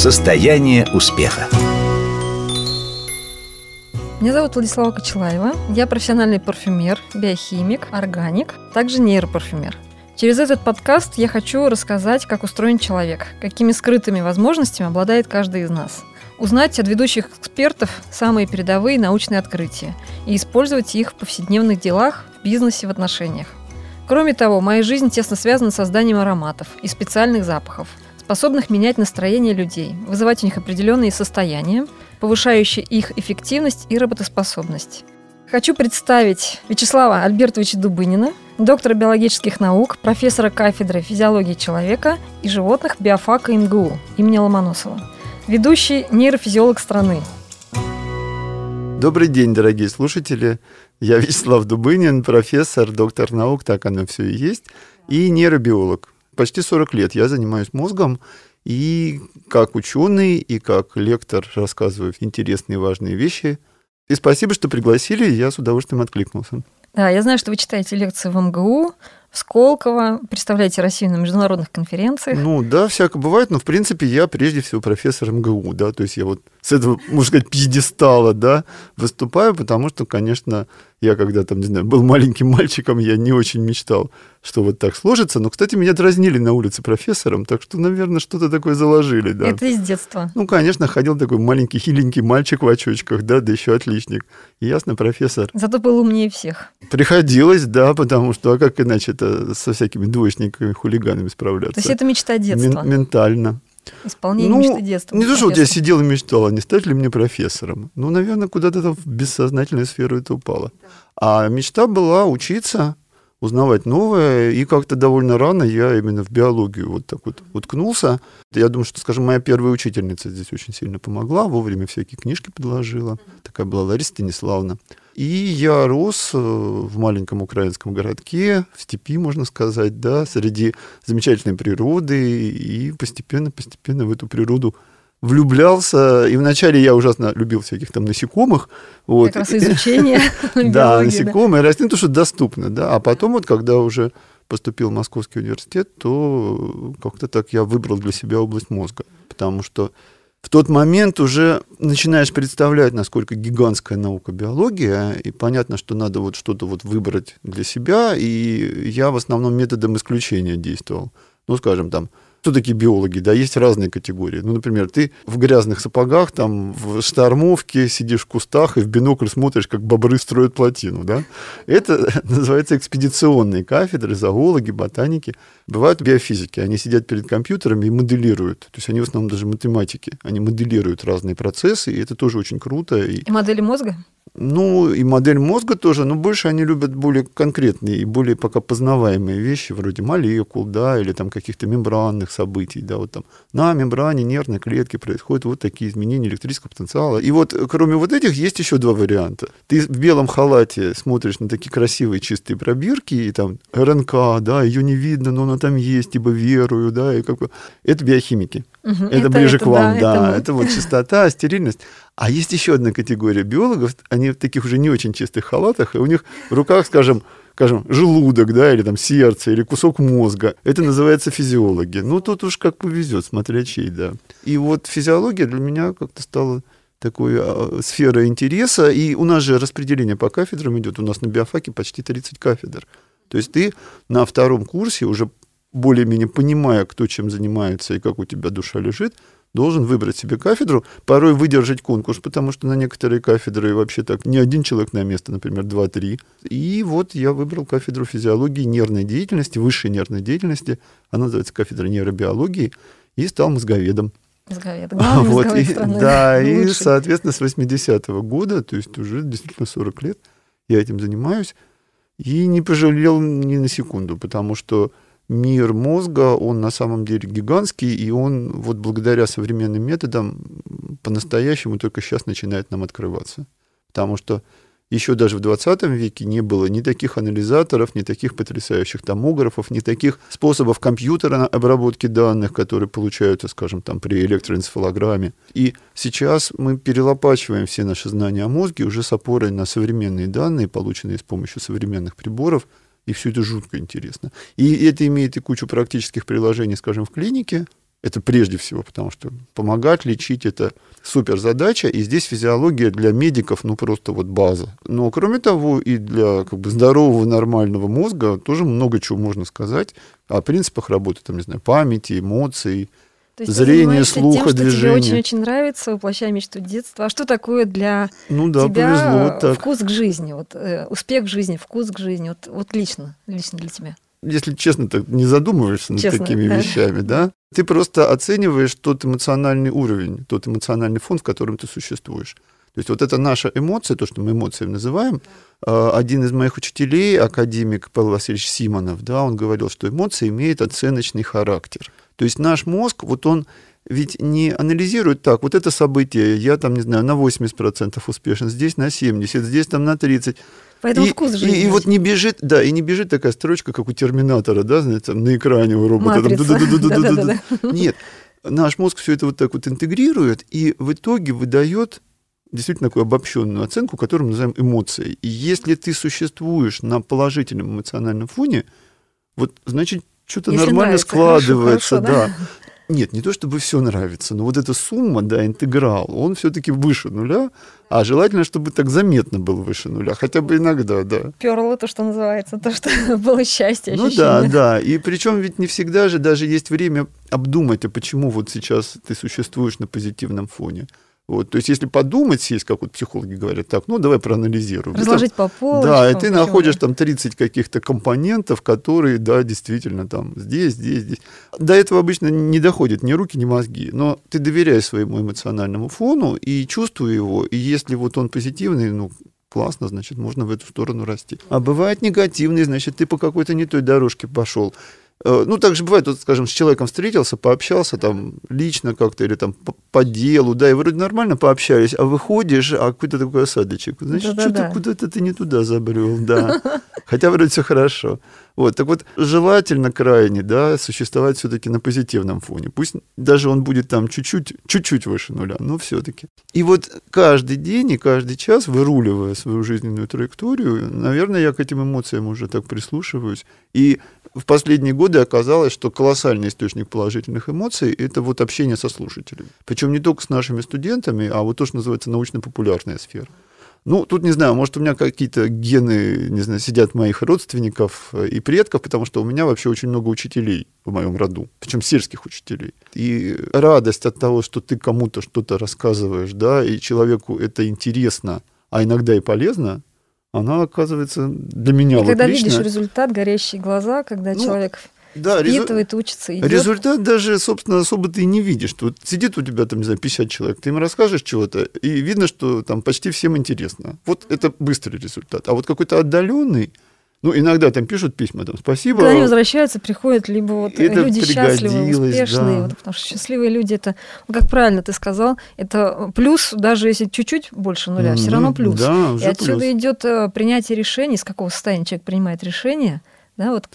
Состояние успеха. Меня зовут Владислава Кочелаева. Я профессиональный парфюмер, биохимик, органик, также нейропарфюмер. Через этот подкаст я хочу рассказать, как устроен человек, какими скрытыми возможностями обладает каждый из нас. Узнать от ведущих экспертов самые передовые научные открытия и использовать их в повседневных делах, в бизнесе, в отношениях. Кроме того, моя жизнь тесно связана с созданием ароматов и специальных запахов, способных менять настроение людей, вызывать у них определенные состояния, повышающие их эффективность и работоспособность. Хочу представить Вячеслава Альбертовича Дубынина, доктора биологических наук, профессора кафедры физиологии человека и животных биофака МГУ имени Ломоносова, ведущий нейрофизиолог страны. Добрый день, дорогие слушатели. Я Вячеслав Дубынин, профессор, доктор наук, так оно все и есть, и нейробиолог. Почти 40 лет я занимаюсь мозгом, и как ученый, и как лектор рассказываю интересные важные вещи. И спасибо, что пригласили, я с удовольствием откликнулся. Да, я знаю, что вы читаете лекции в МГУ, в Сколково, представляете Россию на международных конференциях. Ну да, всякое бывает, но в принципе я прежде всего профессор МГУ, да, то есть я вот с этого, можно сказать, пьедестала, да, выступаю, потому что, конечно, я когда там, не знаю, был маленьким мальчиком, я не очень мечтал, что вот так сложится. Но, кстати, меня дразнили на улице профессором, так что, наверное, что-то такое заложили, да. Это из детства. Ну, конечно, ходил такой маленький, хиленький мальчик в очочках, да, да еще отличник. И ясно, профессор. Зато был умнее всех. Приходилось, да, потому что, а как иначе это со всякими двоечниками, хулиганами справляться? То есть это мечта детства? Мен- ментально. Исполнение ну, мечты детства. Не то, что вот я сидел и мечтал, а не стать ли мне профессором. Ну, наверное, куда-то там в бессознательную сферу это упало. А мечта была учиться, узнавать новое, и как-то довольно рано я именно в биологию вот так вот уткнулся. Я думаю, что, скажем, моя первая учительница здесь очень сильно помогла, вовремя всякие книжки подложила. Такая была Лариса Станиславна. И я рос э, в маленьком украинском городке, в степи, можно сказать, да, среди замечательной природы, и постепенно-постепенно в эту природу влюблялся, и вначале я ужасно любил всяких там насекомых. Вот. Как раз изучение Да, насекомые, растения, то, что доступно, да. А потом вот, когда уже поступил в Московский университет, то как-то так я выбрал для себя область мозга, потому что в тот момент уже начинаешь представлять, насколько гигантская наука биология, и понятно, что надо вот что-то вот выбрать для себя, и я в основном методом исключения действовал. Ну, скажем, там, кто такие биологи? Да, есть разные категории. Ну, например, ты в грязных сапогах, там, в штормовке сидишь в кустах и в бинокль смотришь, как бобры строят плотину, да? Это называется экспедиционные кафедры, зоологи, ботаники. Бывают биофизики. Они сидят перед компьютерами и моделируют. То есть они в основном даже математики. Они моделируют разные процессы, и это тоже очень круто. И, и модели мозга? Ну, и модель мозга тоже, но больше они любят более конкретные и более пока познаваемые вещи, вроде молекул, да, или там каких-то мембранных событий, да, вот там на мембране нервной клетки происходят вот такие изменения электрического потенциала. И вот кроме вот этих есть еще два варианта. Ты в белом халате смотришь на такие красивые чистые пробирки, и там РНК, да, ее не видно, но она там есть, ибо верую, да, и как бы... Это биохимики. Угу, это, это ближе это, к вам, да. да. Это, это вот чистота, стерильность. А есть еще одна категория биологов, они в таких уже не очень чистых халатах, и у них в руках, скажем, скажем, желудок, да, или там сердце, или кусок мозга. Это называется физиологи. Ну, тут уж как повезет, смотря чей, да. И вот физиология для меня как-то стала такой а, сферой интереса. И у нас же распределение по кафедрам идет. У нас на биофаке почти 30 кафедр. То есть ты на втором курсе уже более-менее понимая, кто чем занимается и как у тебя душа лежит, должен выбрать себе кафедру, порой выдержать конкурс, потому что на некоторые кафедры вообще так не один человек на место, например, два-три. И вот я выбрал кафедру физиологии нервной деятельности, высшей нервной деятельности, она называется кафедра нейробиологии, и стал мозговедом. Мозговед, главный вот, и, Да, Лучший. и, соответственно, с 80-го года, то есть уже действительно 40 лет я этим занимаюсь, и не пожалел ни на секунду, потому что мир мозга, он на самом деле гигантский, и он вот благодаря современным методам по-настоящему только сейчас начинает нам открываться. Потому что еще даже в 20 веке не было ни таких анализаторов, ни таких потрясающих томографов, ни таких способов компьютера обработки данных, которые получаются, скажем, там при электроэнцефалограмме. И сейчас мы перелопачиваем все наши знания о мозге уже с опорой на современные данные, полученные с помощью современных приборов, и все это жутко интересно. И это имеет и кучу практических приложений, скажем, в клинике, Это прежде всего, потому что помогать, лечить – это супер задача, и здесь физиология для медиков, ну, просто вот база. Но, кроме того, и для как бы, здорового, нормального мозга тоже много чего можно сказать о принципах работы, там, не знаю, памяти, эмоций, То есть Зрение, слуха, тем, что движение. тебе очень-очень нравится, воплощая мечту детства. А что такое для Ну да, тебя повезло так. вкус к жизни, вот, э, успех в жизни, вкус к жизни, вот, вот лично, лично для тебя? Если честно, так не задумываешься над Честно, такими да. вещами, да? Ты просто оцениваешь тот эмоциональный уровень, тот эмоциональный фон, в котором ты существуешь. То есть вот это наша эмоция, то, что мы эмоциями называем. Э, Один из моих учителей, академик Павел Васильевич Симонов, да, он говорил, что эмоция имеет оценочный характер. То есть наш мозг, вот он ведь не анализирует так, вот это событие, я там, не знаю, на 80% успешен, здесь на 70%, здесь там на 30%. Поэтому и, вкус и- жизни. И, вот не бежит, да, и не бежит такая строчка, как у Терминатора, да, знаете, там на экране у робота. там. Нет, наш мозг все это вот так вот интегрирует и в итоге выдает действительно такую обобщенную оценку, которую мы называем эмоцией. И если ты существуешь на положительном эмоциональном фоне, вот значит что-то Если нормально нравится, хорошо, складывается, хорошо, да. да? Нет, не то чтобы все нравится, но вот эта сумма, да, интеграл, он все-таки выше нуля, а желательно, чтобы так заметно был выше нуля, хотя бы иногда, да. Перло, то, что называется, то, что было счастье, Ну ощущение. да, да. И причем ведь не всегда же даже есть время обдумать, а почему вот сейчас ты существуешь на позитивном фоне. Вот, то есть, если подумать, сесть, как вот психологи говорят, так, ну давай проанализируем. Разложить по полочкам. Да, и ты почему, находишь там 30 каких-то компонентов, которые, да, действительно там здесь, здесь, здесь. До этого обычно не доходят ни руки, ни мозги, но ты доверяешь своему эмоциональному фону и чувствуй его, и если вот он позитивный, ну, классно, значит, можно в эту сторону расти. А бывает негативный, значит, ты по какой-то не той дорожке пошел. Э, Ну, так же бывает, вот, скажем, с человеком встретился, пообщался там лично как-то или там по, по делу, да, и вроде нормально пообщались, а выходишь, а какой-то такой осадочек. Значит, Да-да-да. что-то куда-то ты не туда забрел, да. Хотя вроде все хорошо. Вот, так вот, желательно крайне, да, существовать все-таки на позитивном фоне. Пусть даже он будет там чуть-чуть, чуть-чуть выше нуля, но все-таки. И вот каждый день и каждый час, выруливая свою жизненную траекторию, наверное, я к этим эмоциям уже так прислушиваюсь. И в последние годы оказалось, что колоссальный источник положительных эмоций – это вот общение со слушателями. Причем не только с нашими студентами, а вот то, что называется научно-популярная сфера. Ну, тут не знаю, может, у меня какие-то гены, не знаю, сидят моих родственников э, и предков, потому что у меня вообще очень много учителей в моем роду, причем сельских учителей. И радость от того, что ты кому-то что-то рассказываешь, да, и человеку это интересно, а иногда и полезно, она оказывается для меня И вот когда лично... видишь результат, горящие глаза, когда Ну, человек да, резу- впитывает, учится, идет. Результат даже, собственно, особо ты и не видишь. Вот сидит у тебя, там, не знаю, 50 человек, ты им расскажешь чего-то, и видно, что там почти всем интересно. Вот это быстрый результат. А вот какой-то отдаленный, ну, иногда там пишут письма, там, спасибо. Когда они возвращаются, приходят либо вот Это люди счастливые, успешные, да. вот, потому что счастливые люди это, ну, как правильно ты сказал, это плюс, даже если чуть-чуть больше нуля, все Мгм, равно плюс. Да, И отсюда плюс. идет э, принятие решений, с какого состояния человек принимает решение, да, вот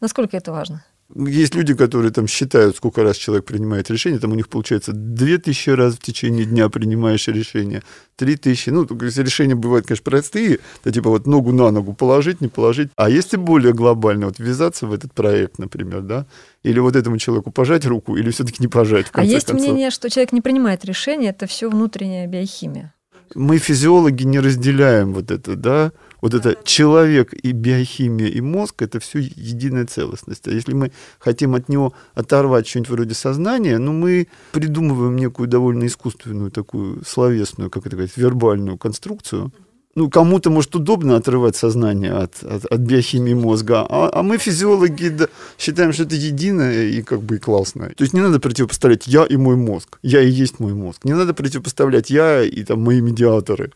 насколько это важно. Есть люди, которые там считают, сколько раз человек принимает решение, там у них получается 2000 раз в течение дня принимаешь решение, 3000, ну, то есть решения бывают, конечно, простые, это типа вот ногу на ногу положить, не положить, а если более глобально, вот ввязаться в этот проект, например, да, или вот этому человеку пожать руку, или все-таки не пожать, А есть концов. мнение, что человек не принимает решения, это все внутренняя биохимия. мы физиологи не разделяем вот это, да, вот это человек и биохимия и мозг это все единая целостность. А если мы хотим от него оторвать что-нибудь вроде сознания, ну мы придумываем некую довольно искусственную такую словесную, как это сказать, вербальную конструкцию. Ну, кому-то, может, удобно отрывать сознание от, от, от биохимии мозга, а, а мы, физиологи, да, считаем, что это единое и как бы и классное. То есть не надо противопоставлять я и мой мозг, я и есть мой мозг. Не надо противопоставлять я и там мои медиаторы,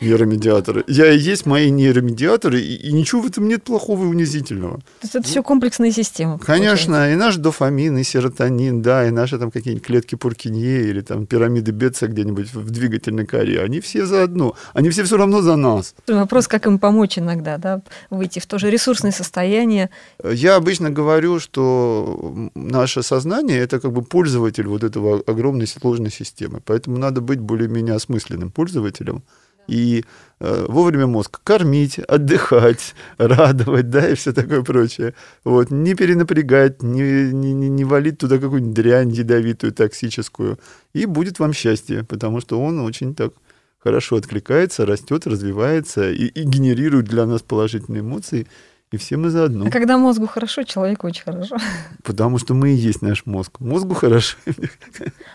нейромедиаторы. Я и есть мои нейромедиаторы, и, и ничего в этом нет плохого и унизительного. То есть это все комплексные системы. получается. Конечно, и наш дофамин, и серотонин, да, и наши там какие-нибудь клетки Пуркинье или там пирамиды Бетса где-нибудь в двигательной коре, они все заодно, они все все равно за нас. Вопрос, как им помочь иногда, да, выйти в то же ресурсное состояние. Я обычно говорю, что наше сознание это как бы пользователь вот этого огромной сложной системы, поэтому надо быть более-менее осмысленным пользователем И э, вовремя мозг кормить, отдыхать, радовать, да, и все такое прочее. Вот, не перенапрягать, не, не, не, не валить туда какую-нибудь дрянь ядовитую, токсическую. И будет вам счастье, потому что он очень так хорошо откликается, растет, развивается и, и генерирует для нас положительные эмоции. И все мы заодно. А когда мозгу хорошо, человеку очень хорошо. Потому что мы и есть наш мозг. Мозгу хорошо.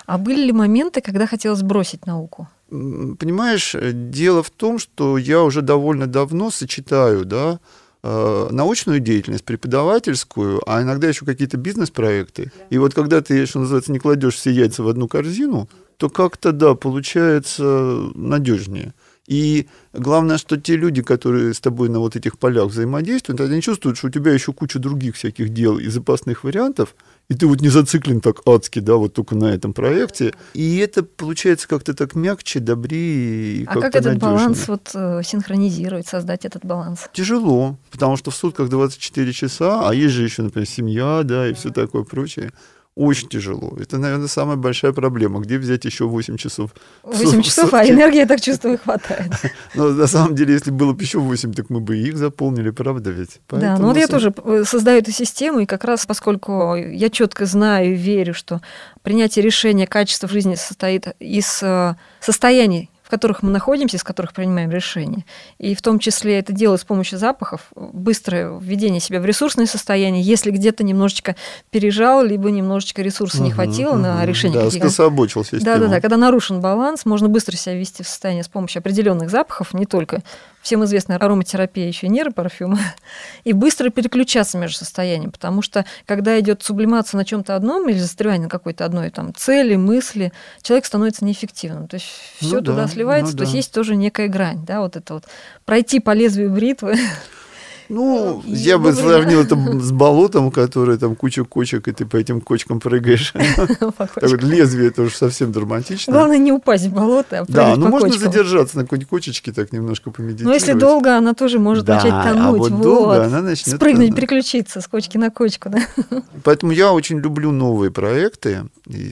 А были ли моменты, когда хотелось бросить науку? Понимаешь, дело в том, что я уже довольно давно сочетаю, да, э, научную деятельность, преподавательскую, а иногда еще какие-то бизнес-проекты. И вот когда ты, что называется, не кладешь все яйца в одну корзину, то как-то, да, получается надежнее. И главное, что те люди, которые с тобой на вот этих полях взаимодействуют, они чувствуют, что у тебя еще куча других всяких дел и запасных вариантов, и ты вот не зациклен так адски, да, вот только на этом проекте. И это получается как-то так мягче, добрее и А как этот надежнее. баланс вот э, синхронизировать, создать этот баланс? Тяжело, потому что в сутках 24 часа, а есть же еще, например, семья, да, и все такое прочее. Очень тяжело. Это, наверное, самая большая проблема. Где взять еще 8 часов? 8 часов, а энергии, я так чувствую, хватает. Но на самом деле, если было бы еще 8, так мы бы их заполнили, правда ведь? да, ну вот я тоже э, создаю эту систему, и как раз поскольку я четко знаю и верю, что принятие решения качества жизни состоит из э, состояний которых мы находимся, из которых принимаем решения. И в том числе это делаю с помощью запахов, быстрое введение себя в ресурсное состояние, если где-то немножечко пережал, либо немножечко ресурса угу, не хватило угу, на решение да, каких-то... скособочил систему. Да-да-да, когда нарушен баланс, можно быстро себя ввести в состояние с помощью определенных запахов, не только всем известная ароматерапия еще нейропарфюма, и быстро переключаться между состояниями, потому что когда идет сублимация на чем-то одном или застревание на какой-то одной там цели, мысли, человек становится неэффективным. То есть все ну, туда да, сливается, ну, то да. есть есть тоже некая грань, да, вот это вот пройти по лезвию бритвы Ну, и я бы сравнил это с болотом, которое там куча кочек, и ты по этим кочкам прыгаешь. Так вот, лезвие это уже совсем драматично. Главное не упасть в болото, а Да, ну можно задержаться на какой-нибудь кочечке, так немножко помедитировать. Но если долго, она тоже может начать а тонуть. вот долго она начнет Спрыгнуть, переключиться с кочки на кочку. Поэтому я очень люблю новые проекты.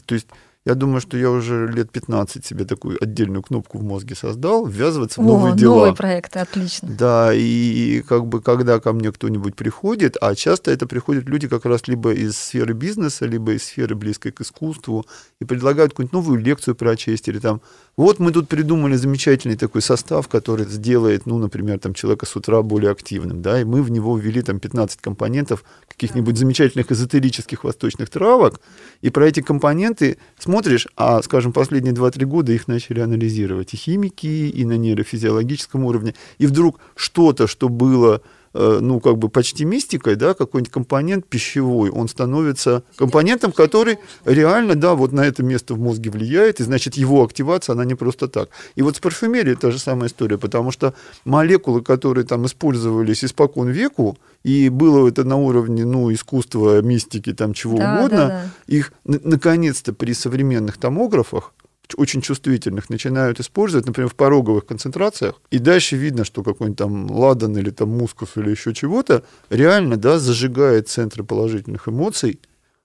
То есть я думаю, что я уже лет 15 себе такую отдельную кнопку в мозге создал, ввязываться в новые О, дела. Новые проекты, отлично. Да, и как бы когда ко мне кто-нибудь приходит, а часто это приходят люди как раз либо из сферы бизнеса, либо из сферы близкой к искусству, и предлагают какую-нибудь новую лекцию прочесть, или там, вот мы тут придумали замечательный такой состав, который сделает, ну, например, там человека с утра более активным, да, и мы в него ввели там 15 компонентов каких-нибудь замечательных эзотерических восточных травок, и про эти компоненты смотришь, а, скажем, последние 2-3 года их начали анализировать и химики, и на нейрофизиологическом уровне, и вдруг что-то, что было ну, как бы почти мистикой, да, какой-нибудь компонент пищевой, он становится компонентом, который реально, да, вот на это место в мозге влияет, и значит его активация, она не просто так. И вот с парфюмерией та же самая история, потому что молекулы, которые там использовались испокон веку, и было это на уровне, ну, искусства, мистики, там, чего да, угодно, да, да. их наконец-то при современных томографах очень чувствительных начинают использовать, например, в пороговых концентрациях, и дальше видно, что какой-нибудь там ладан или там мускус или еще чего-то реально, да, зажигает центры положительных эмоций,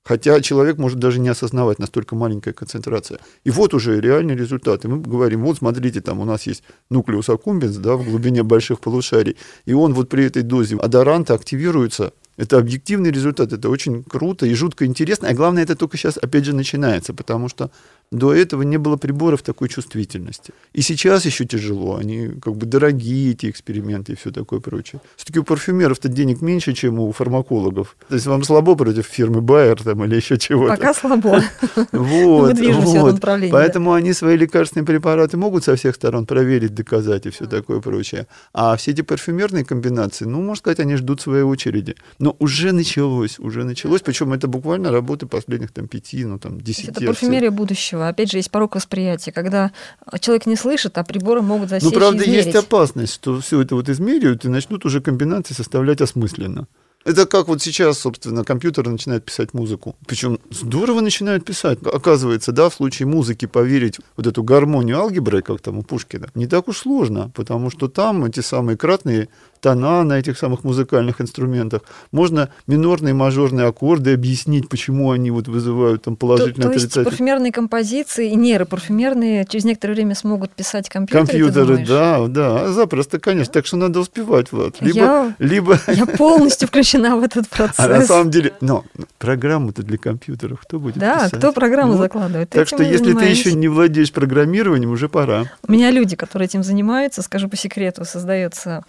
хотя человек может даже не осознавать настолько маленькая концентрация. И вот уже реальный результат. И мы говорим, вот смотрите, там у нас есть нуклеус аккумбенс, да, в глубине больших полушарий, и он вот при этой дозе адоранта активируется это объективный результат, это очень круто и жутко интересно. А главное, это только сейчас, опять же, начинается, потому что до этого не было приборов такой чувствительности. И сейчас еще тяжело, они как бы дорогие, эти эксперименты и все такое прочее. Все-таки у парфюмеров-то денег меньше, чем у фармакологов. То есть вам слабо против фирмы Байер там, или еще чего-то. Пока слабо. Вот, Мы движемся вот. в направлении. Поэтому они свои лекарственные препараты могут со всех сторон проверить, доказать и все такое прочее. А все эти парфюмерные комбинации, ну, можно сказать, они ждут своей очереди. Но уже началось, уже началось, причем это буквально работы последних там пяти, ну там десяти. Это парфюмерия будущего будущего. Опять же, есть порог восприятия, когда человек не слышит, а приборы могут засечь Ну, правда, измерить. есть опасность, что все это вот измеряют и начнут уже комбинации составлять осмысленно. Это как вот сейчас, собственно, компьютеры начинают писать музыку. Причем здорово начинают писать. Оказывается, да, в случае музыки поверить вот эту гармонию алгебры, как там у Пушкина, не так уж сложно, потому что там эти самые кратные тона на этих самых музыкальных инструментах. Можно минорные и мажорные аккорды объяснить, почему они вот вызывают там положительные, то, то есть парфюмерные композиции и нейропарфюмерные через некоторое время смогут писать компьютеры, Компьютеры, да, да, запросто, конечно. Так что надо успевать, Влад. Либо, я, либо... я полностью включена в этот процесс. А на самом деле, но программу-то для компьютеров кто будет Да, писать? кто программу вот. закладывает? Так что если ты еще не владеешь программированием, уже пора. У меня люди, которые этим занимаются, скажу по секрету, создается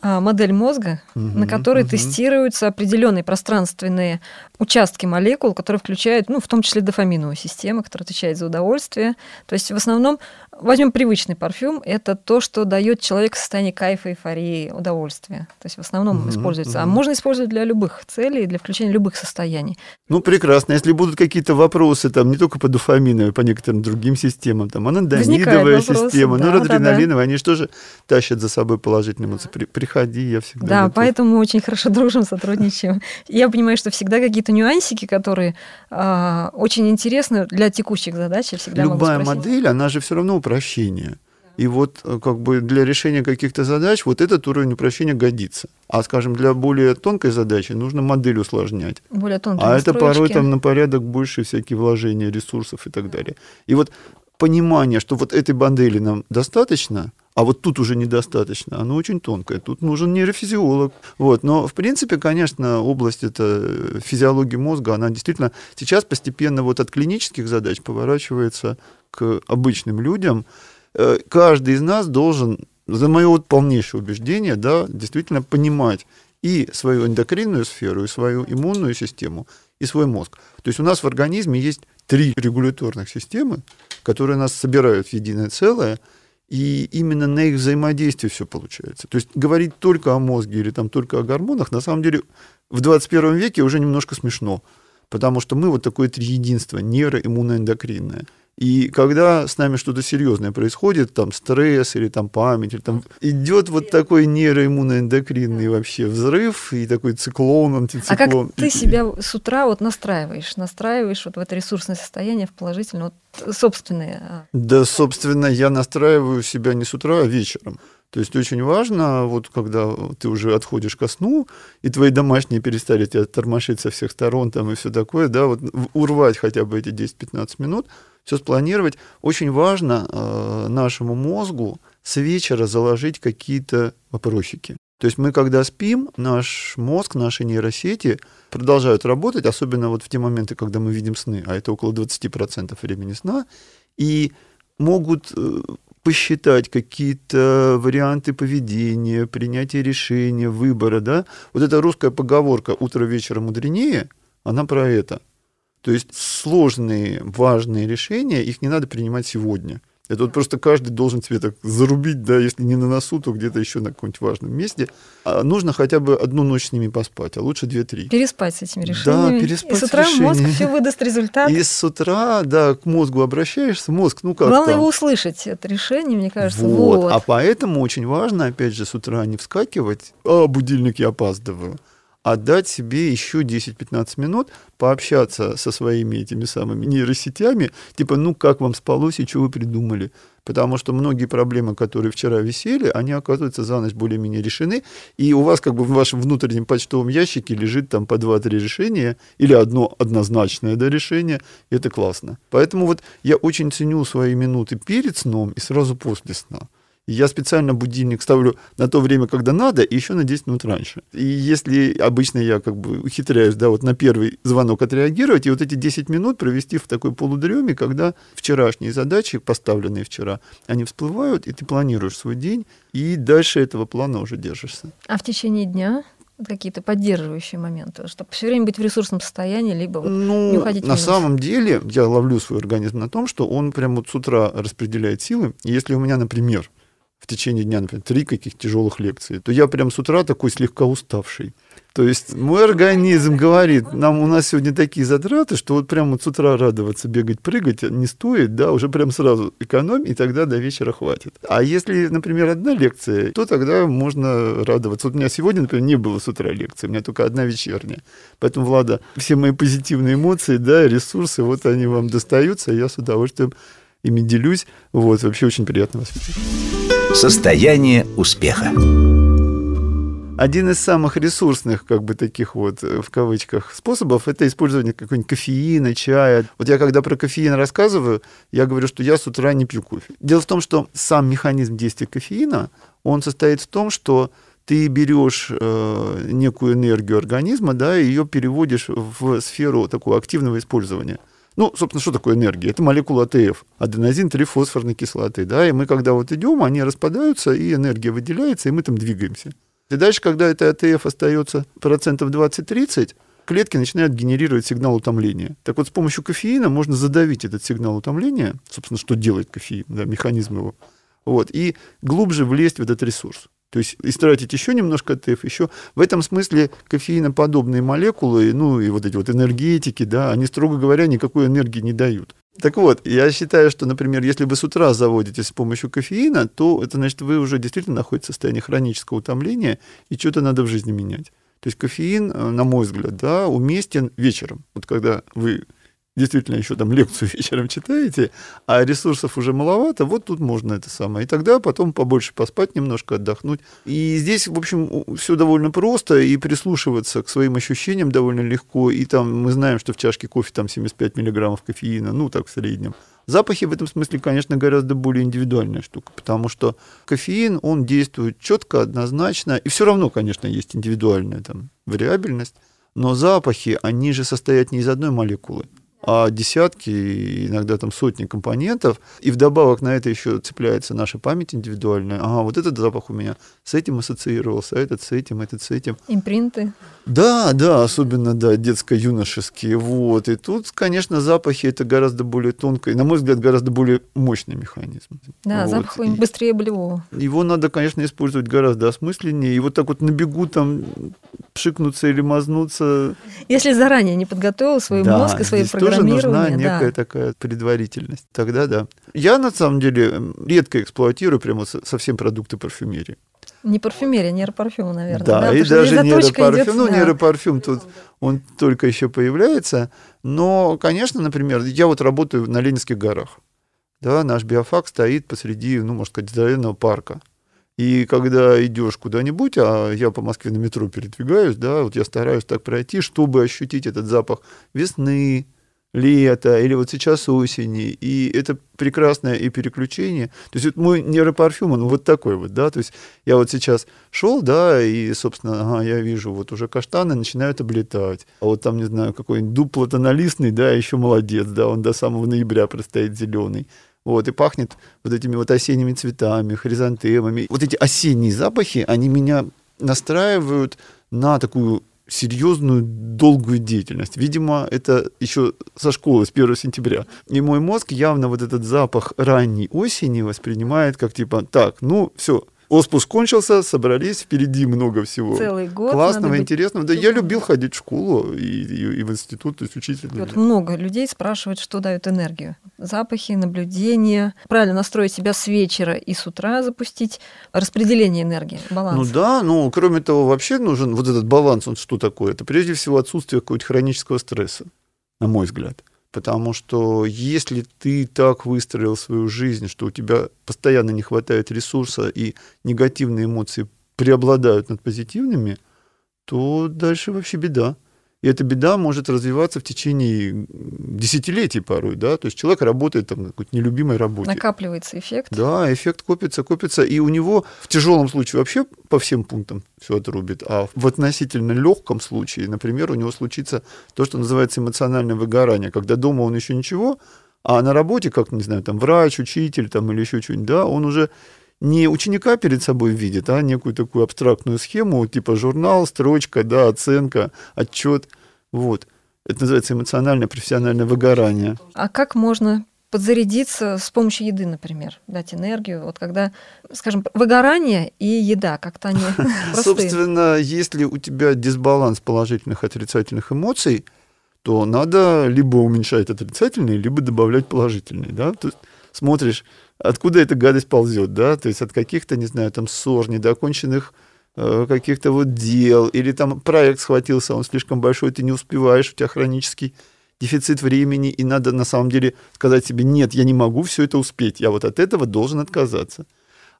а, модель мозга, угу, на которой угу. тестируются определенные пространственные участки молекул, которые включают, ну, в том числе дофаминовую систему, которая отвечает за удовольствие. То есть в основном возьмем привычный парфюм, это то, что дает человеку состояние кайфа, эйфории, удовольствия. То есть в основном mm используется. mm А можно использовать для любых целей, для включения любых состояний. Ну, прекрасно. Если будут какие-то вопросы, там, не только по дофамину, а по некоторым другим системам, там, анандамидовая система, да, норадреналиновая, да, да. они же тоже тащат за собой положительные эмоции. Приходи, я всегда Да, готов. поэтому мы очень хорошо дружим, сотрудничаем. Я понимаю, что всегда какие-то нюансики, которые э, очень интересны для текущих задач, я всегда Любая модель, она же все равно упрощение. И вот э, как бы для решения каких-то задач вот этот уровень упрощения годится. А, скажем, для более тонкой задачи нужно модель усложнять. Более тонкие А это порой там на порядок больше всякие вложения ресурсов и так далее. И вот понимание, что вот этой модели нам достаточно, а вот тут уже недостаточно, оно очень тонкое. Тут нужен нейрофизиолог. Вот. Но, в принципе, конечно, область это э, физиологии мозга, она действительно сейчас постепенно вот от клинических задач поворачивается к обычным людям, э, каждый из нас должен, за мое вот полнейшее убеждение, да, действительно понимать и свою эндокринную сферу, и свою иммунную систему, и свой мозг. То есть у нас в организме есть три регуляторных системы, которые нас собирают в единое целое, и именно на их взаимодействии все получается. То есть говорить только о мозге или там только о гормонах, на самом деле в 21 веке уже немножко смешно, потому что мы вот такое триединство, нейроиммуноэндокринное – и когда с нами что-то серьезное происходит, там стресс или там память, или там идет вот такой нейроиммуноэндокринный вообще взрыв и такой циклон, антициклон. А как ты себя с утра вот настраиваешь, настраиваешь вот в это ресурсное состояние, в положительное, вот собственное? А? Да, собственно, я настраиваю себя не с утра, а вечером. То есть очень важно, вот когда ты уже отходишь ко сну, и твои домашние перестали тебя тормошить со всех сторон там и все такое, да, вот урвать хотя бы эти 10-15 минут, все спланировать. Очень важно э, нашему мозгу с вечера заложить какие-то вопросики. То есть мы, когда спим, наш мозг, наши нейросети продолжают работать, особенно вот в те моменты, когда мы видим сны, а это около 20% времени сна, и могут э, посчитать какие-то варианты поведения, принятия решения, выбора, да. Вот эта русская поговорка «утро вечера мудренее», она про это. То есть сложные, важные решения, их не надо принимать сегодня. Это вот просто каждый должен себе так зарубить, да, если не на носу, то где-то еще на каком-нибудь важном месте. А нужно хотя бы одну ночь с ними поспать, а лучше две-три. Переспать с этими решениями. Да, переспать И с утра с мозг все выдаст результат. И с утра, да, к мозгу обращаешься, мозг, ну как Главное там? его услышать, это решение, мне кажется. Вот. вот. А поэтому очень важно, опять же, с утра не вскакивать, а будильник я опаздываю отдать себе еще 10-15 минут, пообщаться со своими этими самыми нейросетями, типа, ну, как вам спалось и что вы придумали? Потому что многие проблемы, которые вчера висели, они, оказывается, за ночь более-менее решены, и у вас как бы в вашем внутреннем почтовом ящике лежит там по 2-3 решения, или одно однозначное да, решение, и это классно. Поэтому вот я очень ценю свои минуты перед сном и сразу после сна. Я специально будильник ставлю на то время, когда надо, и еще на 10 минут раньше. И если обычно я как бы ухитряюсь, да, вот на первый звонок отреагировать, и вот эти 10 минут провести в такой полудреме, когда вчерашние задачи, поставленные вчера, они всплывают, и ты планируешь свой день, и дальше этого плана уже держишься. А в течение дня какие-то поддерживающие моменты, чтобы все время быть в ресурсном состоянии, либо вот ну, не уходить на самом деле я ловлю свой организм на том, что он прямо вот с утра распределяет силы. И если у меня, например, в течение дня, например, три каких тяжелых лекции, то я прям с утра такой слегка уставший. То есть мой организм говорит, нам у нас сегодня такие затраты, что вот прям вот с утра радоваться, бегать, прыгать не стоит, да, уже прям сразу экономь, и тогда до вечера хватит. А если, например, одна лекция, то тогда можно радоваться. Вот у меня сегодня, например, не было с утра лекции, у меня только одна вечерняя. Поэтому, Влада, все мои позитивные эмоции, да, ресурсы, вот они вам достаются, я с удовольствием ими делюсь. Вот, вообще очень приятно вас видеть. Состояние успеха. один из самых ресурсных, как бы таких вот, э, в кавычках, способов, это использование какой-нибудь кофеина, чая. Вот я когда про кофеин рассказываю, я говорю, что я с утра не пью кофе. Дело в том, что сам механизм действия кофеина, он состоит в том, что ты берешь э, некую энергию организма, да, и ее переводишь в сферу такого активного использования. Ну, собственно, что такое энергия? Это молекула АТФ, аденозинтрифосфорной кислоты, да, и мы, когда вот идем, они распадаются, и энергия выделяется, и мы там двигаемся. И дальше, когда это АТФ остается процентов 20-30, клетки начинают генерировать сигнал утомления. Так вот, с помощью кофеина можно задавить этот сигнал утомления, собственно, что делает кофеин, да, механизм его, вот, и глубже влезть в этот ресурс. То есть истратить еще немножко ТФ, еще. В этом смысле кофеиноподобные молекулы, ну и вот эти вот энергетики, да, они, строго говоря, никакой энергии не дают. Так вот, я считаю, что, например, если вы с утра заводитесь с помощью кофеина, то это значит, вы уже действительно находитесь в состоянии хронического утомления, и что-то надо в жизни менять. То есть кофеин, э, на мой взгляд, да, уместен вечером. Вот когда вы действительно еще там лекцию вечером читаете, а ресурсов уже маловато, вот тут можно это самое. И тогда потом побольше поспать немножко, отдохнуть. И здесь, в общем, все довольно просто, и прислушиваться к своим ощущениям довольно легко. И там мы знаем, что в чашке кофе там 75 миллиграммов кофеина, ну так в среднем. Запахи в этом смысле, конечно, гораздо более индивидуальная штука, потому что кофеин, он действует четко, однозначно, и все равно, конечно, есть индивидуальная там вариабельность, но запахи, они же состоят не из одной молекулы, а десятки, иногда там сотни компонентов, и вдобавок на это еще цепляется наша память индивидуальная. Ага, вот этот запах у меня с этим ассоциировался, этот с этим, этот с этим. Импринты. Да, да, особенно, да, детско-юношеские, вот. И тут, конечно, запахи это гораздо более тонкий, на мой взгляд, гораздо более мощный механизм. Да, вот. запах и быстрее болевого. Его надо, конечно, использовать гораздо осмысленнее, и вот так вот на бегу там пшикнуться или мазнуться. Если заранее не подготовил свой да, мозг и свои здесь тоже нужна некая да. такая предварительность. Тогда да. Я, на самом деле, редко эксплуатирую прямо совсем продукты парфюмерии. Не парфюмерия, нейропарфюм, наверное. Да, да и даже нейропарфюм. Идет, ну, да. нейропарфюм тут он только еще появляется. Но, конечно, например, я вот работаю на Ленинских горах. Да, наш биофак стоит посреди, ну, можно сказать, здоровенного парка. И когда идешь куда-нибудь, а я по Москве на метро передвигаюсь, да, вот я стараюсь так пройти, чтобы ощутить этот запах весны, лета или вот сейчас осени, и это прекрасное и переключение. То есть вот мой нейропарфюм, он вот такой вот, да, то есть я вот сейчас шел, да, и, собственно, ага, я вижу, вот уже каштаны начинают облетать, а вот там, не знаю, какой-нибудь дуб платонолистный, да, еще молодец, да, он до самого ноября простоит зеленый. Вот, и пахнет вот этими вот осенними цветами, хризантемами. Вот эти осенние запахи, они меня настраивают на такую серьезную, долгую деятельность. Видимо, это еще со школы, с 1 сентября. И мой мозг явно вот этот запах ранней осени воспринимает как типа, так, ну все, Отпуск кончился, собрались, впереди много всего Целый год классного, интересного. Да, я любил ходить в школу и, и, и в институт, то есть учитель. Вот много людей спрашивают, что дает энергию. Запахи, наблюдения. Правильно настроить себя с вечера и с утра запустить распределение энергии, баланс. Ну да, ну кроме того, вообще нужен вот этот баланс, он что такое? Это прежде всего отсутствие какого-то хронического стресса, на мой взгляд. Потому что если ты так выстроил свою жизнь, что у тебя постоянно не хватает ресурса и негативные эмоции преобладают над позитивными, то дальше вообще беда. И эта беда может развиваться в течение десятилетий порой, да, то есть человек работает там на какой-то нелюбимой работе. Накапливается эффект. Да, эффект копится, копится, и у него в тяжелом случае вообще по всем пунктам все отрубит, а в относительно легком случае, например, у него случится то, что называется эмоциональное выгорание, когда дома он еще ничего, а на работе, как, не знаю, там врач, учитель там, или еще что-нибудь, да, он уже не ученика перед собой видит, а некую такую абстрактную схему, типа журнал, строчка, да, оценка, отчет. Вот. Это называется эмоциональное профессиональное выгорание. А как можно подзарядиться с помощью еды, например, дать энергию. Вот когда, скажем, выгорание и еда, как-то они. Собственно, если у тебя дисбаланс положительных и отрицательных эмоций, то надо либо уменьшать отрицательные, либо добавлять положительные. Да? То есть смотришь, откуда эта гадость ползет, да, то есть от каких-то, не знаю, там ссор, недоконченных э, каких-то вот дел, или там проект схватился, он слишком большой, ты не успеваешь, у тебя хронический дефицит времени, и надо на самом деле сказать себе, нет, я не могу все это успеть, я вот от этого должен отказаться.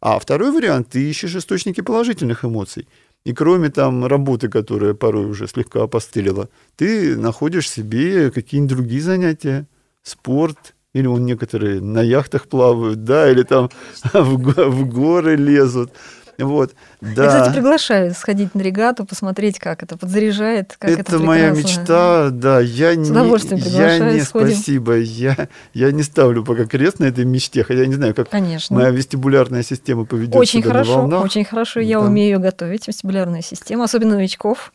А второй вариант, ты ищешь источники положительных эмоций. И кроме там работы, которая порой уже слегка опостылила, ты находишь себе какие-нибудь другие занятия, спорт, или он некоторые на яхтах плавают, да, или там в, в горы лезут. Вот, да. Я, кстати, приглашаю сходить на регату, посмотреть, как это подзаряжает, как это Это моя мечта, да. Я С удовольствием не, приглашаю, я не сходим. спасибо. Я, я не ставлю пока крест на этой мечте, хотя я не знаю, как Конечно. моя вестибулярная система поведет Очень себя хорошо, на волнах. очень хорошо. Я Да. умею готовить вестибулярную систему, особенно новичков.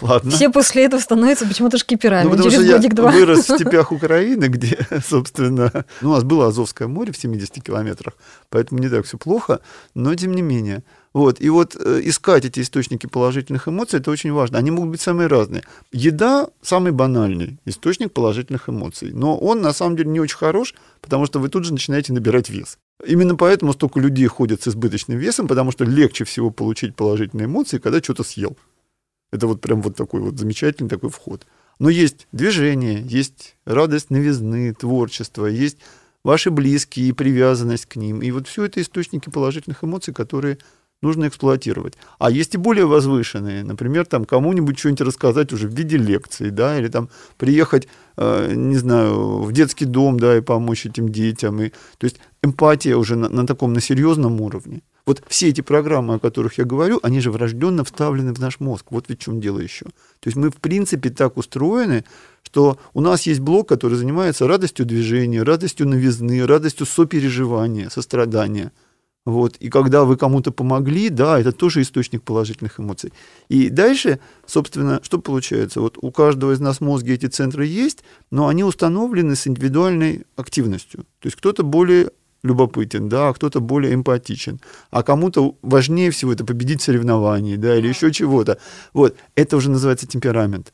Ладно. Все после этого становятся почему-то шкиперами. Ну, потому Через что я годик-два. вырос в степях Украины, где, собственно, ну, у нас было Азовское море в 70 километрах, поэтому не так все плохо, но тем не менее. Вот. И вот э, искать эти источники положительных эмоций, это очень важно. Они могут быть самые разные. Еда – самый банальный источник положительных эмоций, но он на самом деле не очень хорош, потому что вы тут же начинаете набирать вес. Именно поэтому столько людей ходят с избыточным весом, потому что легче всего получить положительные эмоции, когда что-то съел. Это вот прям вот такой вот замечательный такой вход. Но есть движение, есть радость новизны, творчество, есть ваши близкие и привязанность к ним. И вот все это источники положительных эмоций, которые нужно эксплуатировать. А есть и более возвышенные, например, там кому-нибудь что-нибудь рассказать уже в виде лекции, да, или там приехать, э, не знаю, в детский дом, да, и помочь этим детям. И, то есть эмпатия уже на, на таком, на серьезном уровне. Вот все эти программы, о которых я говорю, они же врожденно вставлены в наш мозг. Вот ведь в чем дело еще. То есть мы, в принципе, так устроены, что у нас есть блок, который занимается радостью движения, радостью новизны, радостью сопереживания, сострадания. Вот. И когда вы кому-то помогли, да, это тоже источник положительных эмоций. И дальше, собственно, что получается? Вот у каждого из нас в мозге эти центры есть, но они установлены с индивидуальной активностью. То есть кто-то более любопытен, да, а кто-то более эмпатичен, а кому-то важнее всего это победить в соревновании, да, или еще чего-то. Вот, это уже называется темперамент.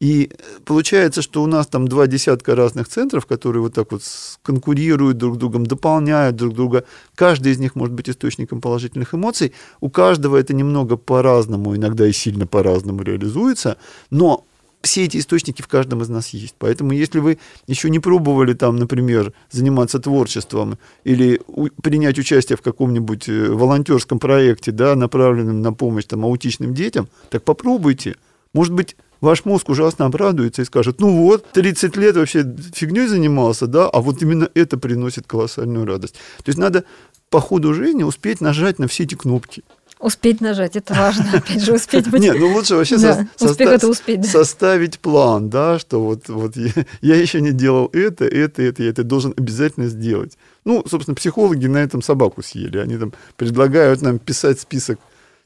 И получается, что у нас там два десятка разных центров, которые вот так вот конкурируют друг с другом, дополняют друг друга. Каждый из них может быть источником положительных эмоций. У каждого это немного по-разному, иногда и сильно по-разному реализуется, но все эти источники в каждом из нас есть. Поэтому если вы еще не пробовали там, например, заниматься творчеством или у- принять участие в каком-нибудь э, волонтерском проекте, да, направленном на помощь там, аутичным детям, так попробуйте. Может быть, ваш мозг ужасно обрадуется и скажет, ну вот, 30 лет вообще фигней занимался, да, а вот именно это приносит колоссальную радость. То есть надо по ходу жизни успеть нажать на все эти кнопки. Успеть нажать, это важно. Опять же, успеть быть. Нет, ну лучше вообще Да, со- успех соста- это успеть, да. составить план, да, что вот, вот я, я еще не делал это, это, это, я это должен обязательно сделать. Ну, собственно, психологи на этом собаку съели. Они там предлагают нам писать список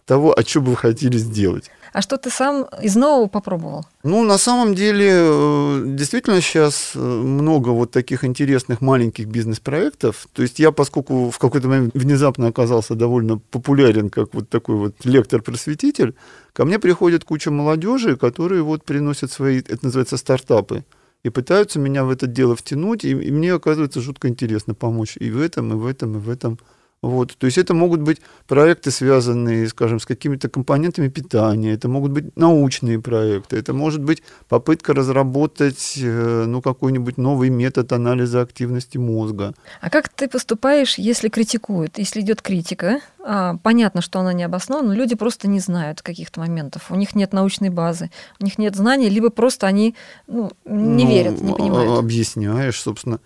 того, о чем бы вы хотели сделать. А что ты сам из нового попробовал? Ну, на самом деле, э, действительно сейчас э, много вот таких интересных маленьких бизнес-проектов. То есть я, поскольку в какой-то момент внезапно оказался довольно популярен как вот такой вот лектор-просветитель, ко мне приходит куча молодежи, которые вот приносят свои, это называется, стартапы, и пытаются меня в это дело втянуть, и, и мне оказывается жутко интересно помочь и в этом, и в этом, и в этом. Вот. То есть это могут быть проекты, связанные, скажем, с какими-то компонентами питания, это могут быть научные проекты, это может быть попытка разработать э, ну, какой-нибудь новый метод анализа активности мозга. А как ты поступаешь, если критикуют, если идет критика? А, понятно, что она не обоснована, но люди просто не знают каких-то моментов. У них нет научной базы, у них нет знаний, либо просто они ну, не Ну, верят, не а- понимают. Объясняешь, собственно.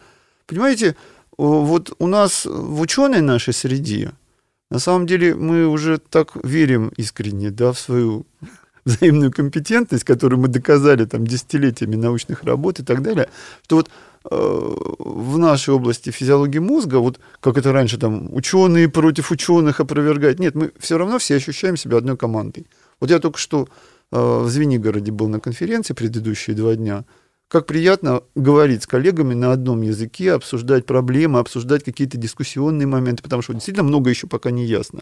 Понимаете, вот у нас в ученой нашей среде, на самом деле мы уже так верим искренне да, в свою взаимную компетентность, которую мы доказали там десятилетиями научных работ и так далее, что вот э, в нашей области физиологии мозга, вот как это раньше там ученые против ученых опровергают, нет, мы все равно все ощущаем себя одной командой. Вот я только что э, в Звенигороде был на конференции предыдущие два дня, как приятно говорить с коллегами на одном языке, обсуждать проблемы, обсуждать какие-то дискуссионные моменты, потому что действительно много еще пока не ясно.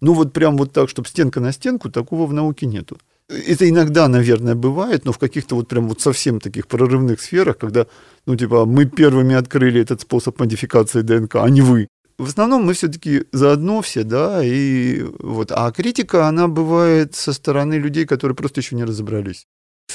Ну вот прям вот так, чтобы стенка на стенку, такого в науке нету. Это иногда, наверное, бывает, но в каких-то вот прям вот совсем таких прорывных сферах, когда, ну типа, мы первыми открыли этот способ модификации ДНК, а не вы. В основном мы все-таки заодно все, да, и вот. А критика, она бывает со стороны людей, которые просто еще не разобрались.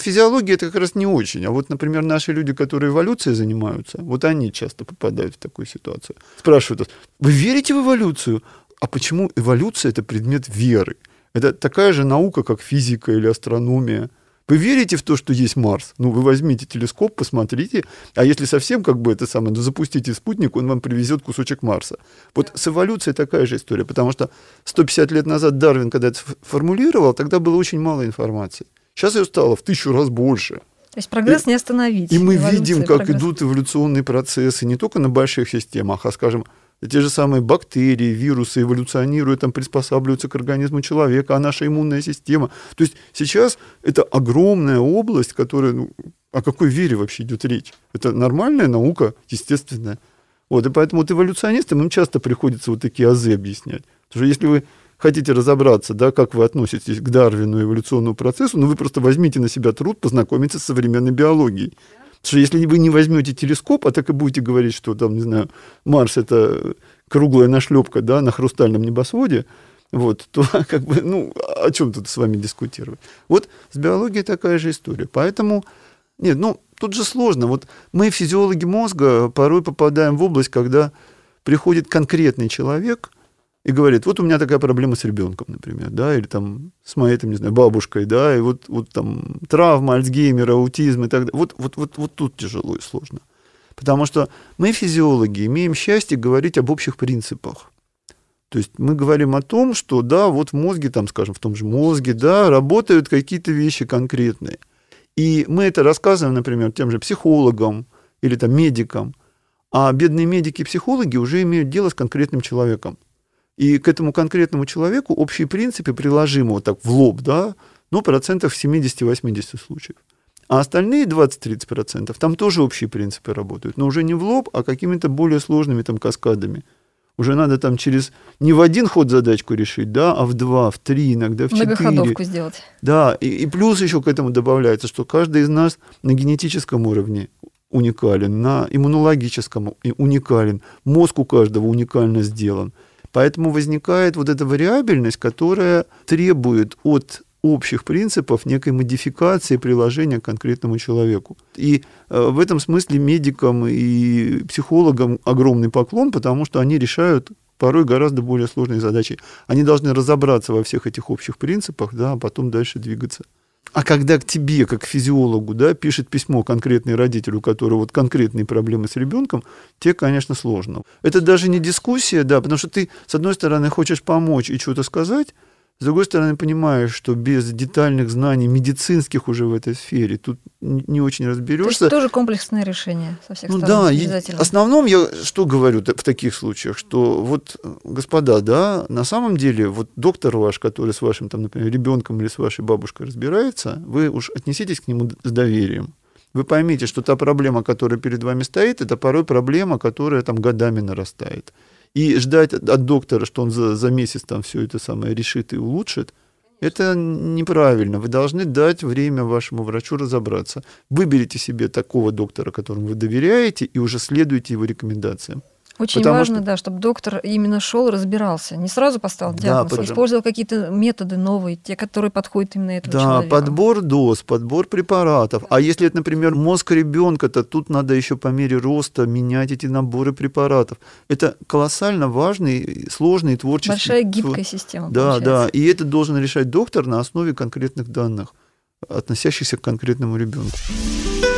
Физиологии это как раз не очень. А вот, например, наши люди, которые эволюцией занимаются, вот они часто попадают в такую ситуацию. Спрашивают вы верите в эволюцию? А почему эволюция – это предмет веры? Это такая же наука, как физика или астрономия. Вы верите в то, что есть Марс? Ну, вы возьмите телескоп, посмотрите, а если совсем как бы это самое, ну, запустите спутник, он вам привезет кусочек Марса. Вот с эволюцией такая же история, потому что 150 лет назад Дарвин, когда это формулировал, тогда было очень мало информации. Сейчас ее стало в тысячу раз больше. То есть прогресс и, не остановить. И мы видим, как прогресс. идут эволюционные процессы не только на больших системах, а, скажем, те же самые бактерии, вирусы эволюционируют, там, приспосабливаются к организму человека, а наша иммунная система. То есть сейчас это огромная область, которая, ну, о какой вере вообще идет речь? Это нормальная наука, естественная. Вот, и поэтому вот эволюционистам им часто приходится вот такие азы объяснять. Потому что если вы хотите разобраться, да, как вы относитесь к Дарвину эволюционному процессу, ну вы просто возьмите на себя труд познакомиться с современной биологией. Потому что если вы не возьмете телескоп, а так и будете говорить, что там, не знаю, Марс это круглая нашлепка, да, на хрустальном небосводе, вот, то как бы, ну, о чем тут с вами дискутировать? Вот с биологией такая же история. Поэтому, нет, ну, тут же сложно. Вот мы, физиологи мозга, порой попадаем в область, когда приходит конкретный человек, и говорит, вот у меня такая проблема с ребенком, например, да, или там с моей, там, не знаю, бабушкой, да, и вот, вот там травма, Альцгеймера, аутизм и так далее. Вот, вот, вот, вот тут тяжело и сложно. Потому что мы, физиологи, имеем счастье говорить об общих принципах. То есть мы говорим о том, что да, вот в мозге, там, скажем, в том же мозге, да, работают какие-то вещи конкретные. И мы это рассказываем, например, тем же психологам или там медикам, а бедные медики и психологи уже имеют дело с конкретным человеком. И к этому конкретному человеку общие принципы приложимы вот так в лоб, да, ну, процентов 70-80 случаев. А остальные 20-30% там тоже общие принципы работают, но уже не в лоб, а какими-то более сложными там каскадами. Уже надо там через не в один ход задачку решить, да, а в два, в три, иногда в четыре. Многоходовку сделать. Да, и, и плюс еще к этому добавляется, что каждый из нас на генетическом уровне уникален, на иммунологическом уникален, мозг у каждого уникально сделан. Поэтому возникает вот эта вариабельность, которая требует от общих принципов некой модификации приложения к конкретному человеку. И э, в этом смысле медикам и психологам огромный поклон, потому что они решают порой гораздо более сложные задачи. Они должны разобраться во всех этих общих принципах, да, а потом дальше двигаться. А когда к тебе, как к физиологу, да, пишет письмо конкретный родитель, у которого вот конкретные проблемы с ребенком, тебе, конечно, сложно. Это даже не дискуссия, да, потому что ты, с одной стороны, хочешь помочь и что-то сказать, с другой стороны, понимаешь, что без детальных знаний медицинских уже в этой сфере тут не очень разберешься. То есть тоже комплексное решение со всех ну, сторон. Да, в основном я что говорю в таких случаях, что вот, господа, да, на самом деле, вот доктор ваш, который с вашим, там, например, ребенком или с вашей бабушкой разбирается, вы уж отнеситесь к нему с доверием. Вы поймите, что та проблема, которая перед вами стоит, это порой проблема, которая там годами нарастает. И ждать от доктора, что он за, за месяц там все это самое решит и улучшит, это неправильно. Вы должны дать время вашему врачу разобраться. Выберите себе такого доктора, которому вы доверяете, и уже следуйте его рекомендациям. Очень Потому важно, что... да, чтобы доктор именно шел, разбирался. Не сразу поставил диагноз, да, а использовал какие-то методы новые, те, которые подходят именно этому да, человеку. Да, подбор доз, подбор препаратов. А если это, например, мозг ребенка, то тут надо еще по мере роста менять эти наборы препаратов. Это колоссально важный, сложный творческий... Большая гибкая система. Да, получается. да. И это должен решать доктор на основе конкретных данных, относящихся к конкретному ребенку.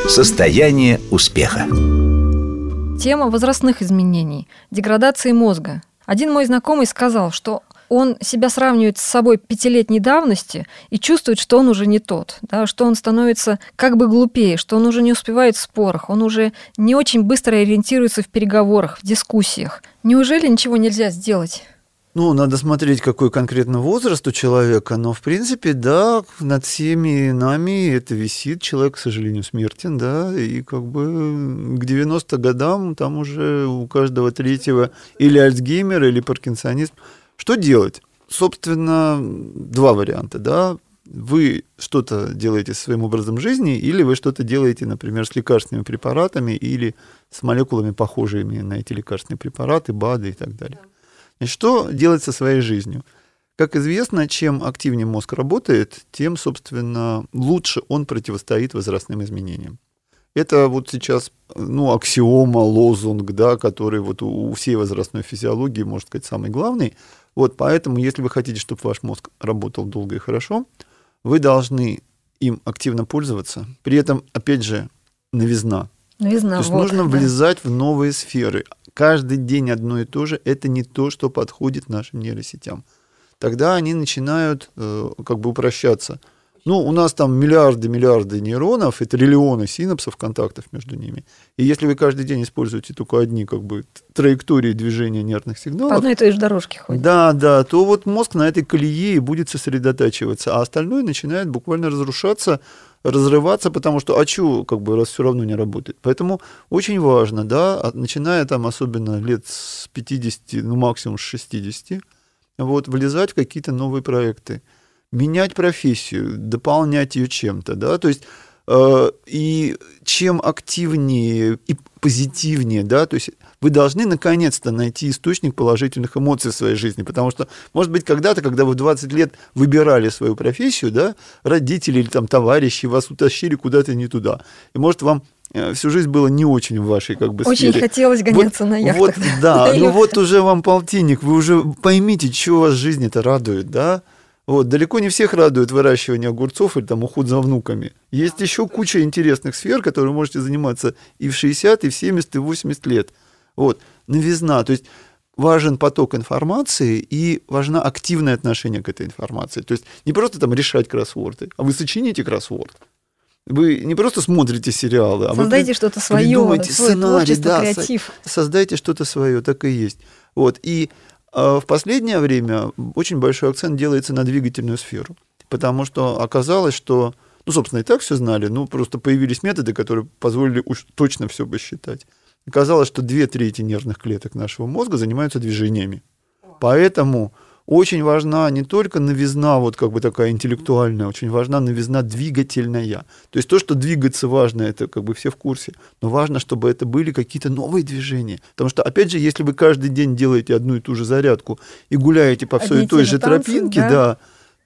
Состояние успеха. Тема возрастных изменений, деградации мозга. Один мой знакомый сказал, что он себя сравнивает с собой пятилетней давности и чувствует, что он уже не тот, да, что он становится как бы глупее, что он уже не успевает в спорах, он уже не очень быстро ориентируется в переговорах, в дискуссиях. Неужели ничего нельзя сделать? Ну, надо смотреть, какой конкретно возраст у человека, но, в принципе, да, над всеми нами это висит, человек, к сожалению, смертен, да, и как бы к 90 годам там уже у каждого третьего или Альцгеймер, или паркинсонизм. Что делать? Собственно, два варианта, да, вы что-то делаете со своим образом жизни, или вы что-то делаете, например, с лекарственными препаратами или с молекулами, похожими на эти лекарственные препараты, БАДы и так далее. Значит, что делать со своей жизнью? Как известно, чем активнее мозг работает, тем, собственно, лучше он противостоит возрастным изменениям. Это вот сейчас, ну, аксиома, лозунг, да, который вот у всей возрастной физиологии, можно сказать, самый главный. Вот поэтому, если вы хотите, чтобы ваш мозг работал долго и хорошо, вы должны им активно пользоваться. При этом, опять же, новизна. Новизна, То есть вот, нужно да. влезать в новые сферы. Каждый день одно и то же – это не то, что подходит нашим нейросетям. Тогда они начинают э, как бы упрощаться. Ну, у нас там миллиарды, миллиарды нейронов и триллионы синапсов, контактов между ними. И если вы каждый день используете только одни как бы траектории движения нервных сигналов, По одной и той же дорожке ходит. да, да, то вот мозг на этой колее и будет сосредотачиваться, а остальное начинает буквально разрушаться, разрываться, потому что, а что, как бы, раз все равно не работает. Поэтому очень важно, да, начиная там особенно лет с 50, ну максимум с 60, вот, влезать в какие-то новые проекты, менять профессию, дополнять ее чем-то, да, то есть э, и чем активнее и позитивнее, да, то есть вы должны наконец-то найти источник положительных эмоций в своей жизни, потому что, может быть, когда-то, когда вы в 20 лет выбирали свою профессию, да, родители или там товарищи вас утащили куда-то не туда, и, может, вам э, всю жизнь было не очень в вашей как бы Очень сфере. хотелось гоняться вот, на яхтах. Вот, да, ну вот уже вам полтинник, вы уже поймите, что вас жизнь это радует, да? Вот, далеко не всех радует выращивание огурцов или там уход за внуками. Есть еще куча интересных сфер, которые вы можете заниматься и в 60, и в 70, и в 80 лет. Вот, новизна, то есть важен поток информации и важно активное отношение к этой информации. То есть не просто там решать кроссворды, а вы сочините кроссворд. Вы не просто смотрите сериалы, а вы Создайте при- что-то свое, придумайте свой сценарий, да, креатив. создайте что-то свое, так и есть. Вот. И в последнее время очень большой акцент делается на двигательную сферу, потому что оказалось, что, ну, собственно, и так все знали, ну, просто появились методы, которые позволили уж точно все посчитать. Оказалось, что две трети нервных клеток нашего мозга занимаются движениями. Поэтому очень важна не только новизна, вот как бы такая интеллектуальная, очень важна новизна двигательная. То есть то, что двигаться важно, это как бы все в курсе, но важно, чтобы это были какие-то новые движения. Потому что, опять же, если вы каждый день делаете одну и ту же зарядку и гуляете по всей и той же танцы, тропинке, да. да,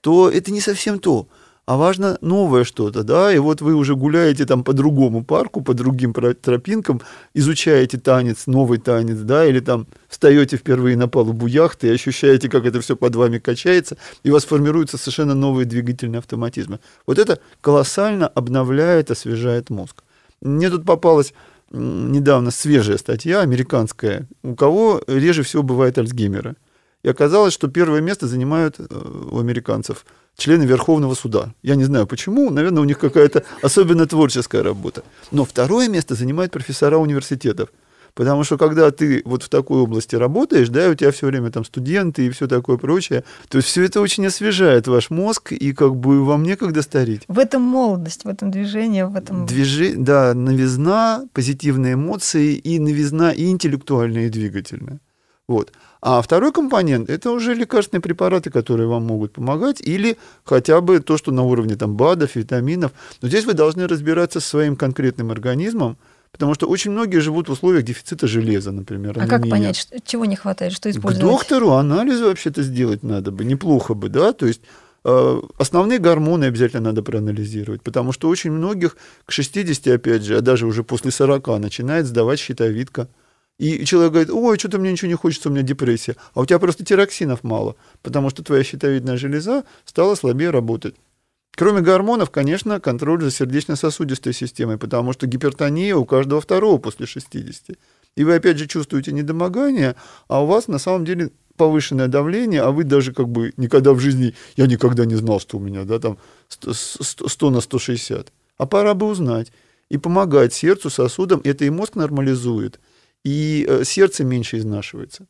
то это не совсем то. А важно новое что-то, да, и вот вы уже гуляете там по другому парку, по другим тропинкам, изучаете танец, новый танец, да, или там встаете впервые на палубу яхты и ощущаете, как это все под вами качается, и у вас формируются совершенно новые двигательные автоматизмы. Вот это колоссально обновляет, освежает мозг. Мне тут попалась недавно свежая статья, американская, у кого реже всего бывает Альцгеймера. И оказалось, что первое место занимают э, у американцев члены Верховного суда. Я не знаю почему, наверное, у них какая-то особенно творческая работа. Но второе место занимают профессора университетов. Потому что когда ты вот в такой области работаешь, да, и у тебя все время там студенты и все такое прочее, то есть все это очень освежает ваш мозг, и как бы вам некогда стареть. В этом молодость, в этом движении, в этом... Движи, да, новизна, позитивные эмоции и новизна и интеллектуальная, и двигательная. Вот. А второй компонент – это уже лекарственные препараты, которые вам могут помогать, или хотя бы то, что на уровне там, БАДов, витаминов. Но здесь вы должны разбираться со своим конкретным организмом, потому что очень многие живут в условиях дефицита железа, например. А как понять, что- чего не хватает, что К использовать? доктору анализы вообще-то сделать надо бы, неплохо бы, да, то есть э, основные гормоны обязательно надо проанализировать, потому что очень многих к 60, опять же, а даже уже после 40 начинает сдавать щитовидка. И человек говорит, ой, что-то мне ничего не хочется, у меня депрессия. А у тебя просто тироксинов мало, потому что твоя щитовидная железа стала слабее работать. Кроме гормонов, конечно, контроль за сердечно-сосудистой системой, потому что гипертония у каждого второго после 60. И вы опять же чувствуете недомогание, а у вас на самом деле повышенное давление, а вы даже как бы никогда в жизни, я никогда не знал, что у меня, да, там 100, 100 на 160. А пора бы узнать. И помогать сердцу, сосудам, это и мозг нормализует, и э, сердце меньше изнашивается.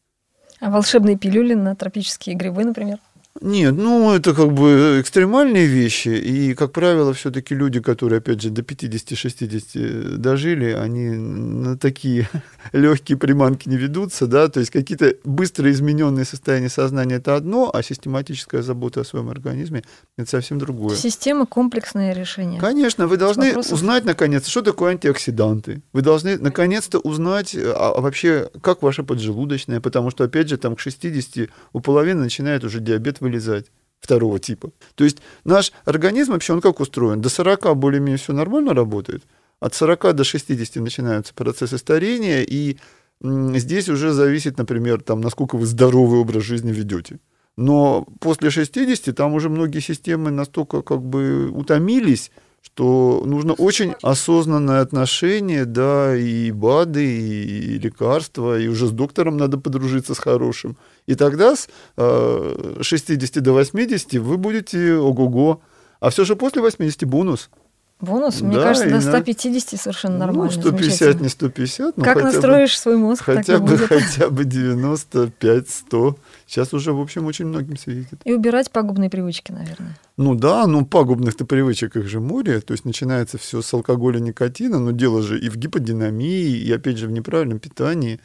А волшебные пилюли на тропические грибы, например? Нет, ну это как бы экстремальные вещи, и, как правило, все-таки люди, которые, опять же, до 50-60 дожили, они на такие легкие приманки не ведутся, да, то есть какие-то быстро измененные состояния сознания это одно, а систематическая забота о своем организме это совсем другое. Система комплексное решение. Конечно, вы должны Вопросов? узнать наконец, что такое антиоксиданты. Вы должны наконец-то узнать, а, а вообще, как ваша поджелудочная, потому что, опять же, там к 60 у половины начинает уже диабет вылезать второго типа. То есть наш организм вообще, он как устроен? До 40 более-менее все нормально работает, от 40 до 60 начинаются процессы старения, и здесь уже зависит, например, там, насколько вы здоровый образ жизни ведете. Но после 60 там уже многие системы настолько как бы утомились, что нужно очень осознанное отношение, да, и БАДы, и лекарства, и уже с доктором надо подружиться с хорошим. И тогда с 60 э, до 80 вы будете ого-го. А все же после 80 бонус – Бонус, мне да, кажется, до 150 совершенно ну, нормально. Ну, 150, не 150. Но как настроишь бы, свой мозг, хотя бы, хотя бы 95, 100. Сейчас уже, в общем, очень многим светит. И убирать пагубные привычки, наверное. Ну да, ну пагубных-то привычек их же море. То есть начинается все с алкоголя, никотина, но дело же и в гиподинамии, и опять же в неправильном питании.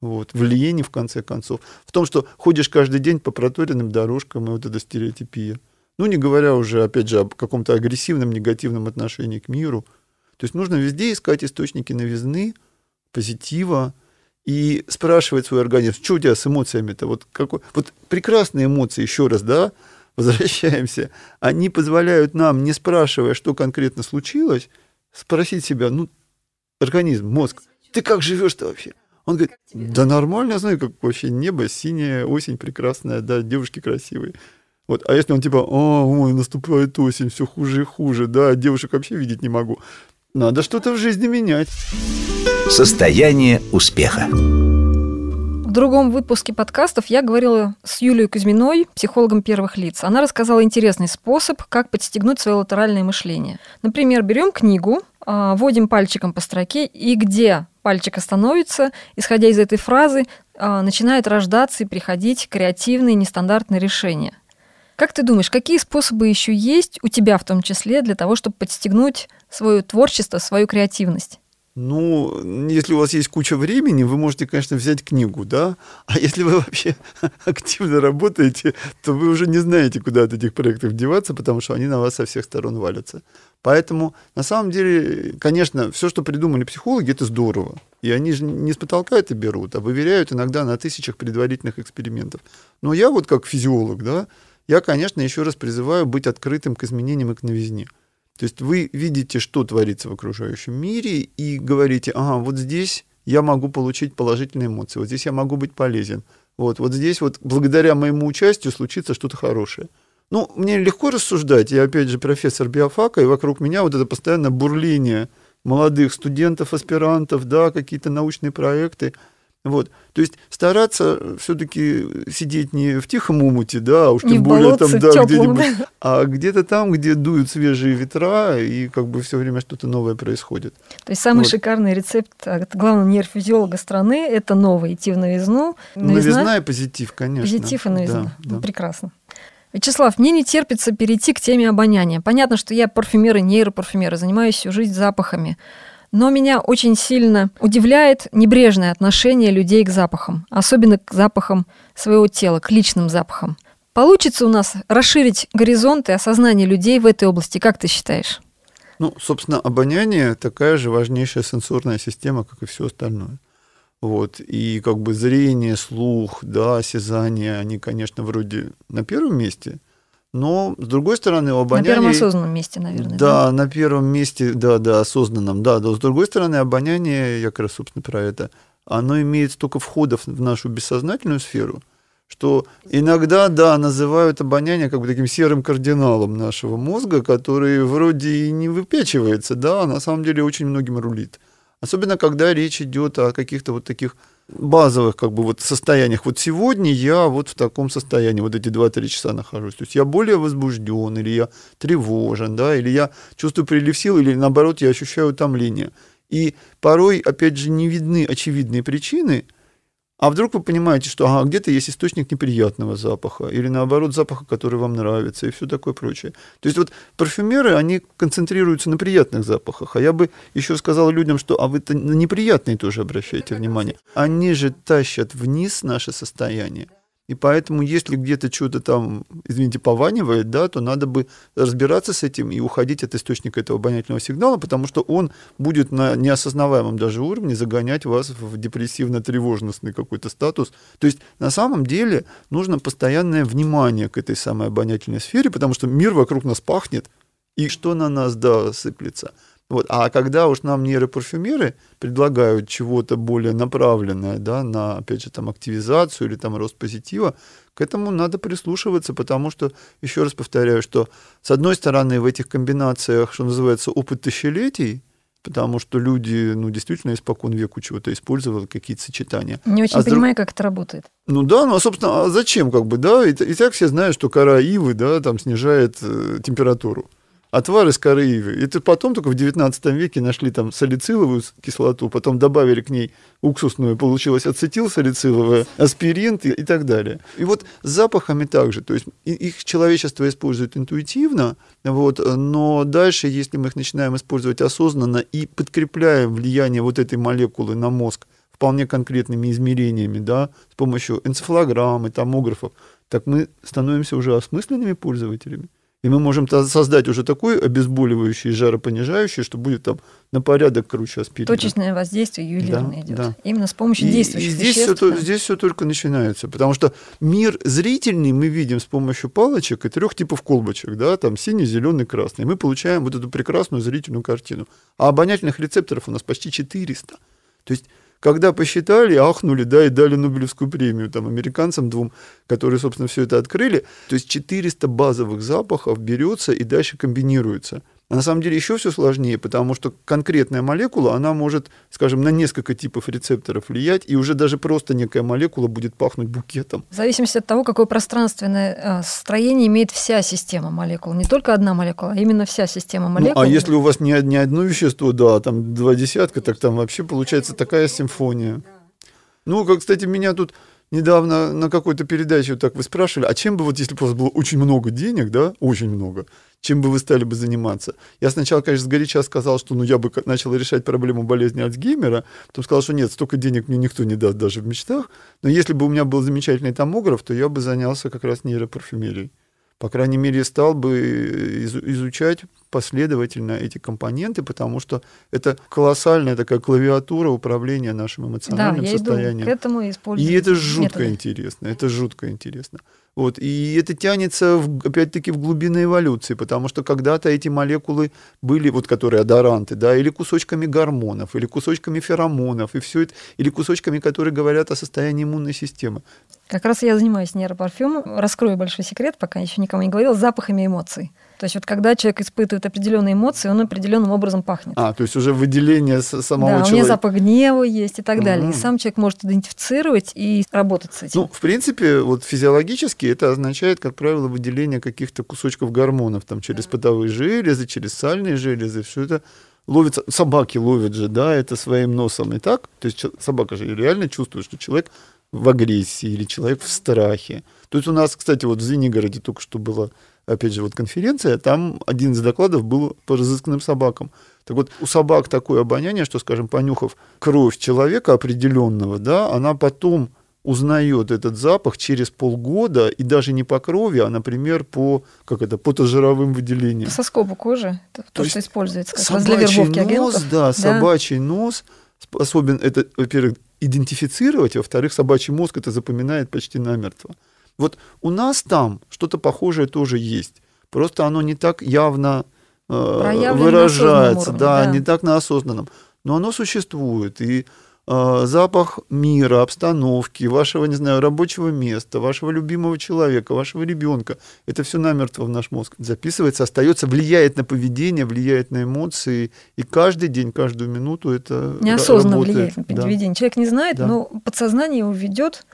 Вот, в лени, в конце концов. В том, что ходишь каждый день по проторенным дорожкам, и вот эта стереотипия. Ну, не говоря уже, опять же, о каком-то агрессивном, негативном отношении к миру. То есть нужно везде искать источники новизны, позитива и спрашивать свой организм, что у тебя с эмоциями-то? Вот, какой... вот прекрасные эмоции, еще раз, да, возвращаемся, они позволяют нам, не спрашивая, что конкретно случилось, спросить себя, ну, организм, мозг, ты как живешь-то вообще? Он говорит, да нормально, я знаю, как вообще небо синее, осень прекрасная, да, девушки красивые. Вот. А если он типа, о, ой, наступает осень, все хуже и хуже, да, девушек вообще видеть не могу. Надо что-то в жизни менять. Состояние успеха. В другом выпуске подкастов я говорила с Юлией Кузьминой, психологом первых лиц. Она рассказала интересный способ, как подстегнуть свое латеральное мышление. Например, берем книгу, а, вводим пальчиком по строке, и где пальчик остановится, исходя из этой фразы, а, начинает рождаться и приходить креативные нестандартные решения – как ты думаешь, какие способы еще есть у тебя в том числе для того, чтобы подстегнуть свое творчество, свою креативность? Ну, если у вас есть куча времени, вы можете, конечно, взять книгу, да. А если вы вообще активно работаете, то вы уже не знаете, куда от этих проектов деваться, потому что они на вас со всех сторон валятся. Поэтому, на самом деле, конечно, все, что придумали психологи, это здорово. И они же не с потолка это берут, а выверяют иногда на тысячах предварительных экспериментов. Но я вот как физиолог, да, я, конечно, еще раз призываю быть открытым к изменениям и к новизне. То есть вы видите, что творится в окружающем мире, и говорите, ага, вот здесь я могу получить положительные эмоции, вот здесь я могу быть полезен, вот, вот здесь вот благодаря моему участию случится что-то хорошее. Ну, мне легко рассуждать, я опять же профессор биофака, и вокруг меня вот это постоянное бурление молодых студентов, аспирантов, да, какие-то научные проекты – вот. То есть стараться все-таки сидеть не в тихом умуте, да, а уж не тем более там, да, где-нибудь, а где-то там, где дуют свежие ветра, и как бы все время что-то новое происходит. То есть самый вот. шикарный рецепт от главного нейрофизиолога страны – это новое, идти в новизну. Новизна, новизна и позитив, конечно. Позитив и новизна. Да, да. Ну, прекрасно. Вячеслав, мне не терпится перейти к теме обоняния. Понятно, что я парфюмер и нейропарфюмер, занимаюсь всю жизнь запахами. Но меня очень сильно удивляет небрежное отношение людей к запахам, особенно к запахам своего тела, к личным запахам. Получится у нас расширить горизонты осознания людей в этой области, как ты считаешь? Ну, собственно, обоняние такая же важнейшая сенсорная система, как и все остальное. Вот. И как бы зрение, слух, да, осязание, они, конечно, вроде на первом месте – но, с другой стороны, у обоняния... На первом осознанном месте, наверное. Да, да, на первом месте, да, да, осознанном, да. Но, с другой стороны, обоняние, я как раз, собственно, про это, оно имеет столько входов в нашу бессознательную сферу, что иногда, да, называют обоняние как бы таким серым кардиналом нашего мозга, который вроде и не выпячивается, да, а на самом деле очень многим рулит. Особенно, когда речь идет о каких-то вот таких базовых как бы вот состояниях. Вот сегодня я вот в таком состоянии, вот эти 2-3 часа нахожусь. То есть я более возбужден, или я тревожен, да, или я чувствую прилив сил, или наоборот я ощущаю утомление. И порой, опять же, не видны очевидные причины – а вдруг вы понимаете, что ага, где-то есть источник неприятного запаха, или наоборот запаха, который вам нравится, и все такое прочее. То есть вот парфюмеры, они концентрируются на приятных запахах. А я бы еще сказал людям, что а вы-то на неприятные тоже обращайте внимание. Они же тащат вниз наше состояние. И поэтому, если где-то что-то там, извините, пованивает, да, то надо бы разбираться с этим и уходить от источника этого обонятельного сигнала, потому что он будет на неосознаваемом даже уровне загонять вас в депрессивно-тревожностный какой-то статус. То есть на самом деле нужно постоянное внимание к этой самой обонятельной сфере, потому что мир вокруг нас пахнет, и что на нас, да, сыплется. Вот. А когда уж нам нейропарфюмеры предлагают чего-то более направленное, да, на, опять же, там, активизацию или там рост позитива, к этому надо прислушиваться, потому что, еще раз повторяю, что, с одной стороны, в этих комбинациях, что называется, опыт тысячелетий, потому что люди, ну, действительно, испокон веку чего-то использовали, какие-то сочетания. Не очень А с друг- понимаю, как это работает. Ну да, ну а, собственно, а зачем, как бы, да? И, и так все знают, что кора ивы, да, там снижает э, температуру. Отвар из коры ивы. Это потом только в 19 веке нашли там салициловую кислоту, потом добавили к ней уксусную, получилось ацетилсалициловая, аспирин и, и так далее. И вот с запахами также. То есть их человечество использует интуитивно, вот, но дальше, если мы их начинаем использовать осознанно и подкрепляем влияние вот этой молекулы на мозг вполне конкретными измерениями, да, с помощью энцефалограммы, томографов, так мы становимся уже осмысленными пользователями. И мы можем создать уже такой обезболивающий, жаропонижающий, что будет там на порядок круче аспирина. Точечное воздействие ювелирное Да, идет. да. Именно с помощью И- действующих и здесь все, веществ. да. здесь все только начинается, потому что мир зрительный мы видим с помощью палочек и трех типов колбочек, да, там синий, зеленый, красный. Мы получаем вот эту прекрасную зрительную картину. А обонятельных рецепторов у нас почти 400. То есть когда посчитали, ахнули, да, и дали Нобелевскую премию там американцам двум, которые, собственно, все это открыли. То есть 400 базовых запахов берется и дальше комбинируется. А на самом деле еще все сложнее, потому что конкретная молекула, она может, скажем, на несколько типов рецепторов влиять, и уже даже просто некая молекула будет пахнуть букетом. В зависимости от того, какое пространственное э, строение имеет вся система молекул. Не только одна молекула, а именно вся система Ну, молекул. а если у вас не, не одно вещество, да, там два десятка, так там вообще получается такая симфония. Ну, как, кстати, меня тут недавно на какой-то передаче вот так вы спрашивали, а чем бы вот, если бы у вас было очень много денег, да, очень много, чем бы вы стали бы заниматься? Я сначала, конечно, сгоряча сказал, что ну я бы начал решать проблему болезни Альцгеймера, потом сказал, что нет, столько денег мне никто не даст даже в мечтах, но если бы у меня был замечательный томограф, то я бы занялся как раз нейропарфюмерией. По крайней мере, стал бы изу- изучать последовательно эти компоненты, потому что это колоссальная такая клавиатура управления нашим да, эмоциональным я иду состоянием. к этому и это жутко методы. интересно, это жутко интересно. Вот, и это тянется, опять-таки, в глубины эволюции, потому что когда-то эти молекулы были, вот которые адоранты, да, или кусочками гормонов, или кусочками феромонов, и все это, или кусочками, которые говорят о состоянии иммунной системы. Как раз я занимаюсь нейропарфюмом. Раскрою большой секрет, пока еще никому не говорил, запахами эмоций. То есть вот когда человек испытывает определенные эмоции, он определенным образом пахнет. А, то есть уже выделение самого да, у меня человека. запах гнева есть и так далее. И Мгм. сам человек может идентифицировать и работать с этим. Ну, в принципе, вот физиологически это означает, как правило, выделение каких-то кусочков гормонов там через потовые железы, через сальные железы, все это ловится. Собаки ловят же, да, это своим носом и так. То есть собака же реально чувствует, что человек в агрессии или человек в страхе. То есть у нас, кстати, вот в Звенигороде только что была, опять же, вот конференция, там один из докладов был по разысканным собакам. Так вот, у собак такое обоняние, что, скажем, понюхав кровь человека определенного, да, она потом узнает этот запах через полгода, и даже не по крови, а, например, по, как это, потожировым выделениям. По соскобу кожи, это то, есть что используется как раз для Собачий вербовки нос, агентов. да, собачий нос способен это, во-первых, идентифицировать, а во-вторых, собачий мозг это запоминает почти намертво. Вот у нас там что-то похожее тоже есть. Просто оно не так явно э, выражается, осознанном да, уровне, да. не так на осознанном. Но оно существует. И э, запах мира, обстановки, вашего, не знаю, рабочего места, вашего любимого человека, вашего ребенка, это все намертво в наш мозг записывается, остается, влияет на поведение, влияет на эмоции, и каждый день, каждую минуту это Неосознанно работает. влияет на Да. поведение. Человек не знает, Да. но подсознание его ведет,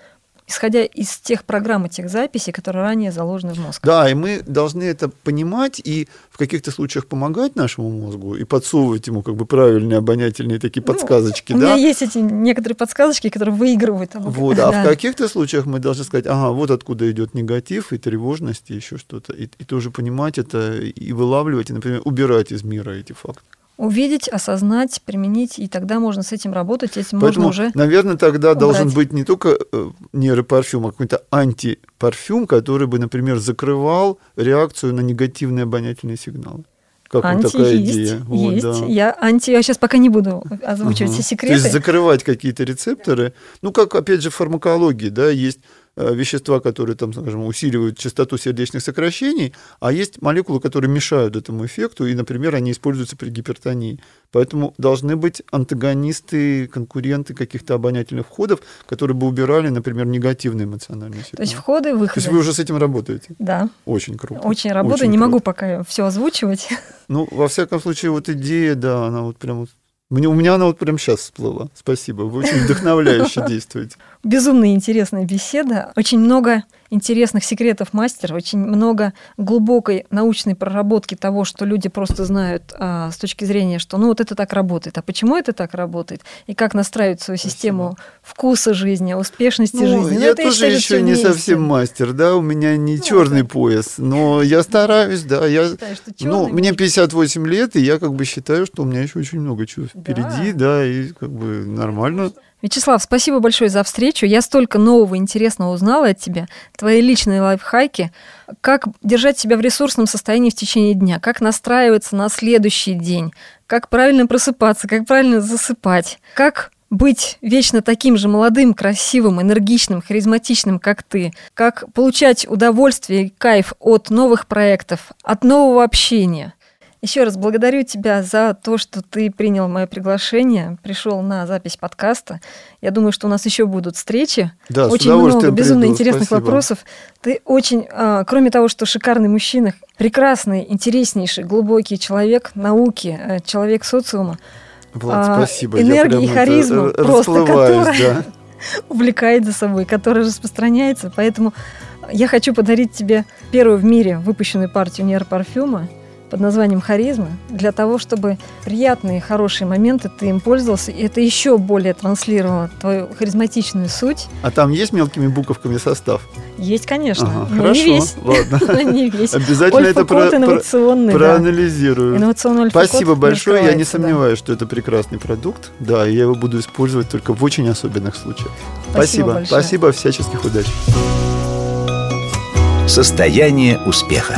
исходя из тех программ и тех записей, которые ранее заложены в мозг. Да, и мы должны это понимать и в каких-то случаях помогать нашему мозгу и подсовывать ему как бы правильные обонятельные такие Ну, подсказочки, У да? меня есть эти некоторые подсказочки, которые выигрывают. об- Вот, а да. в каких-то случаях мы должны сказать, ага, вот откуда идет негатив и тревожность и еще что-то, и, и тоже понимать это и вылавливать, и, например, убирать из мира эти факты. Увидеть, осознать, применить, и тогда можно с этим работать, этим Поэтому, можно уже... наверное, тогда убрать. должен быть не только э, нейропарфюм, а какой-то антипарфюм, который бы, например, закрывал реакцию на негативные обонятельные сигналы. Как Анти такая есть, идея? Вот, есть. да. Я анти, я сейчас пока не буду озвучивать Ага. все То есть секреты. закрывать какие-то рецепторы. Ну, как, опять же, в фармакологии, да, есть вещества, которые там, скажем, усиливают частоту сердечных сокращений, а есть молекулы, которые мешают этому эффекту, и, например, они используются при гипертонии. Поэтому должны быть антагонисты, конкуренты каких-то обонятельных входов, которые бы убирали, например, негативные эмоциональные сигналы. То есть входы и выходы. То есть вы уже с этим работаете? Да. Очень круто. Очень работаю, Очень не круто. могу пока все озвучивать. Ну, во всяком случае, вот идея, да, она вот прям мне, у меня она вот прям сейчас всплыла. Спасибо, вы очень вдохновляюще действуете. Безумно интересная беседа. Очень много интересных секретов мастера, очень много глубокой научной проработки того, что люди просто знают а, с точки зрения, что ну вот это так работает, а почему это так работает, и как настраивать свою Спасибо. систему вкуса жизни, успешности ну, жизни. Ну, я тоже считаю, еще не совсем мастер, да, у меня не ну, черный да. пояс, но я стараюсь, да, я, Считаю, ну, мне 58 лет, и я как бы считаю, что у меня еще очень много чего впереди, да и как бы нормально. Вячеслав, спасибо большое за встречу. Я столько нового интересного узнала от тебя. Твои личные лайфхаки. Как держать себя в ресурсном состоянии в течение дня. Как настраиваться на следующий день. Как правильно просыпаться. Как правильно засыпать. Как быть вечно таким же молодым, красивым, энергичным, харизматичным, как ты, как получать удовольствие и кайф от новых проектов, от нового общения – еще раз благодарю тебя за то, что ты принял мое приглашение, пришел на запись подкаста. Я думаю, что у нас еще будут встречи. Да, очень много безумно приду. интересных Спасибо. вопросов. Ты очень, а, кроме того, что шикарный мужчина, прекрасный, интереснейший, глубокий человек науки, э, человек социума. Влад, а, спасибо. Энергия и харизма просто, которая да. увлекает за собой, которая распространяется. Поэтому я хочу подарить тебе первую в мире выпущенную партию нейропарфюма под названием «Харизма» для того, чтобы приятные, хорошие моменты ты им пользовался, и это еще более транслировало твою харизматичную суть. А там есть мелкими буковками состав? Есть, конечно. Ага, но хорошо, не весь. ладно. не весь. Обязательно это про, инновационный, про, проанализирую. Инновационный Спасибо большое. Я не сомневаюсь, да. что это прекрасный продукт. Да, я его буду использовать только в очень особенных случаях. Спасибо. Спасибо, Спасибо всяческих удач. Состояние успеха.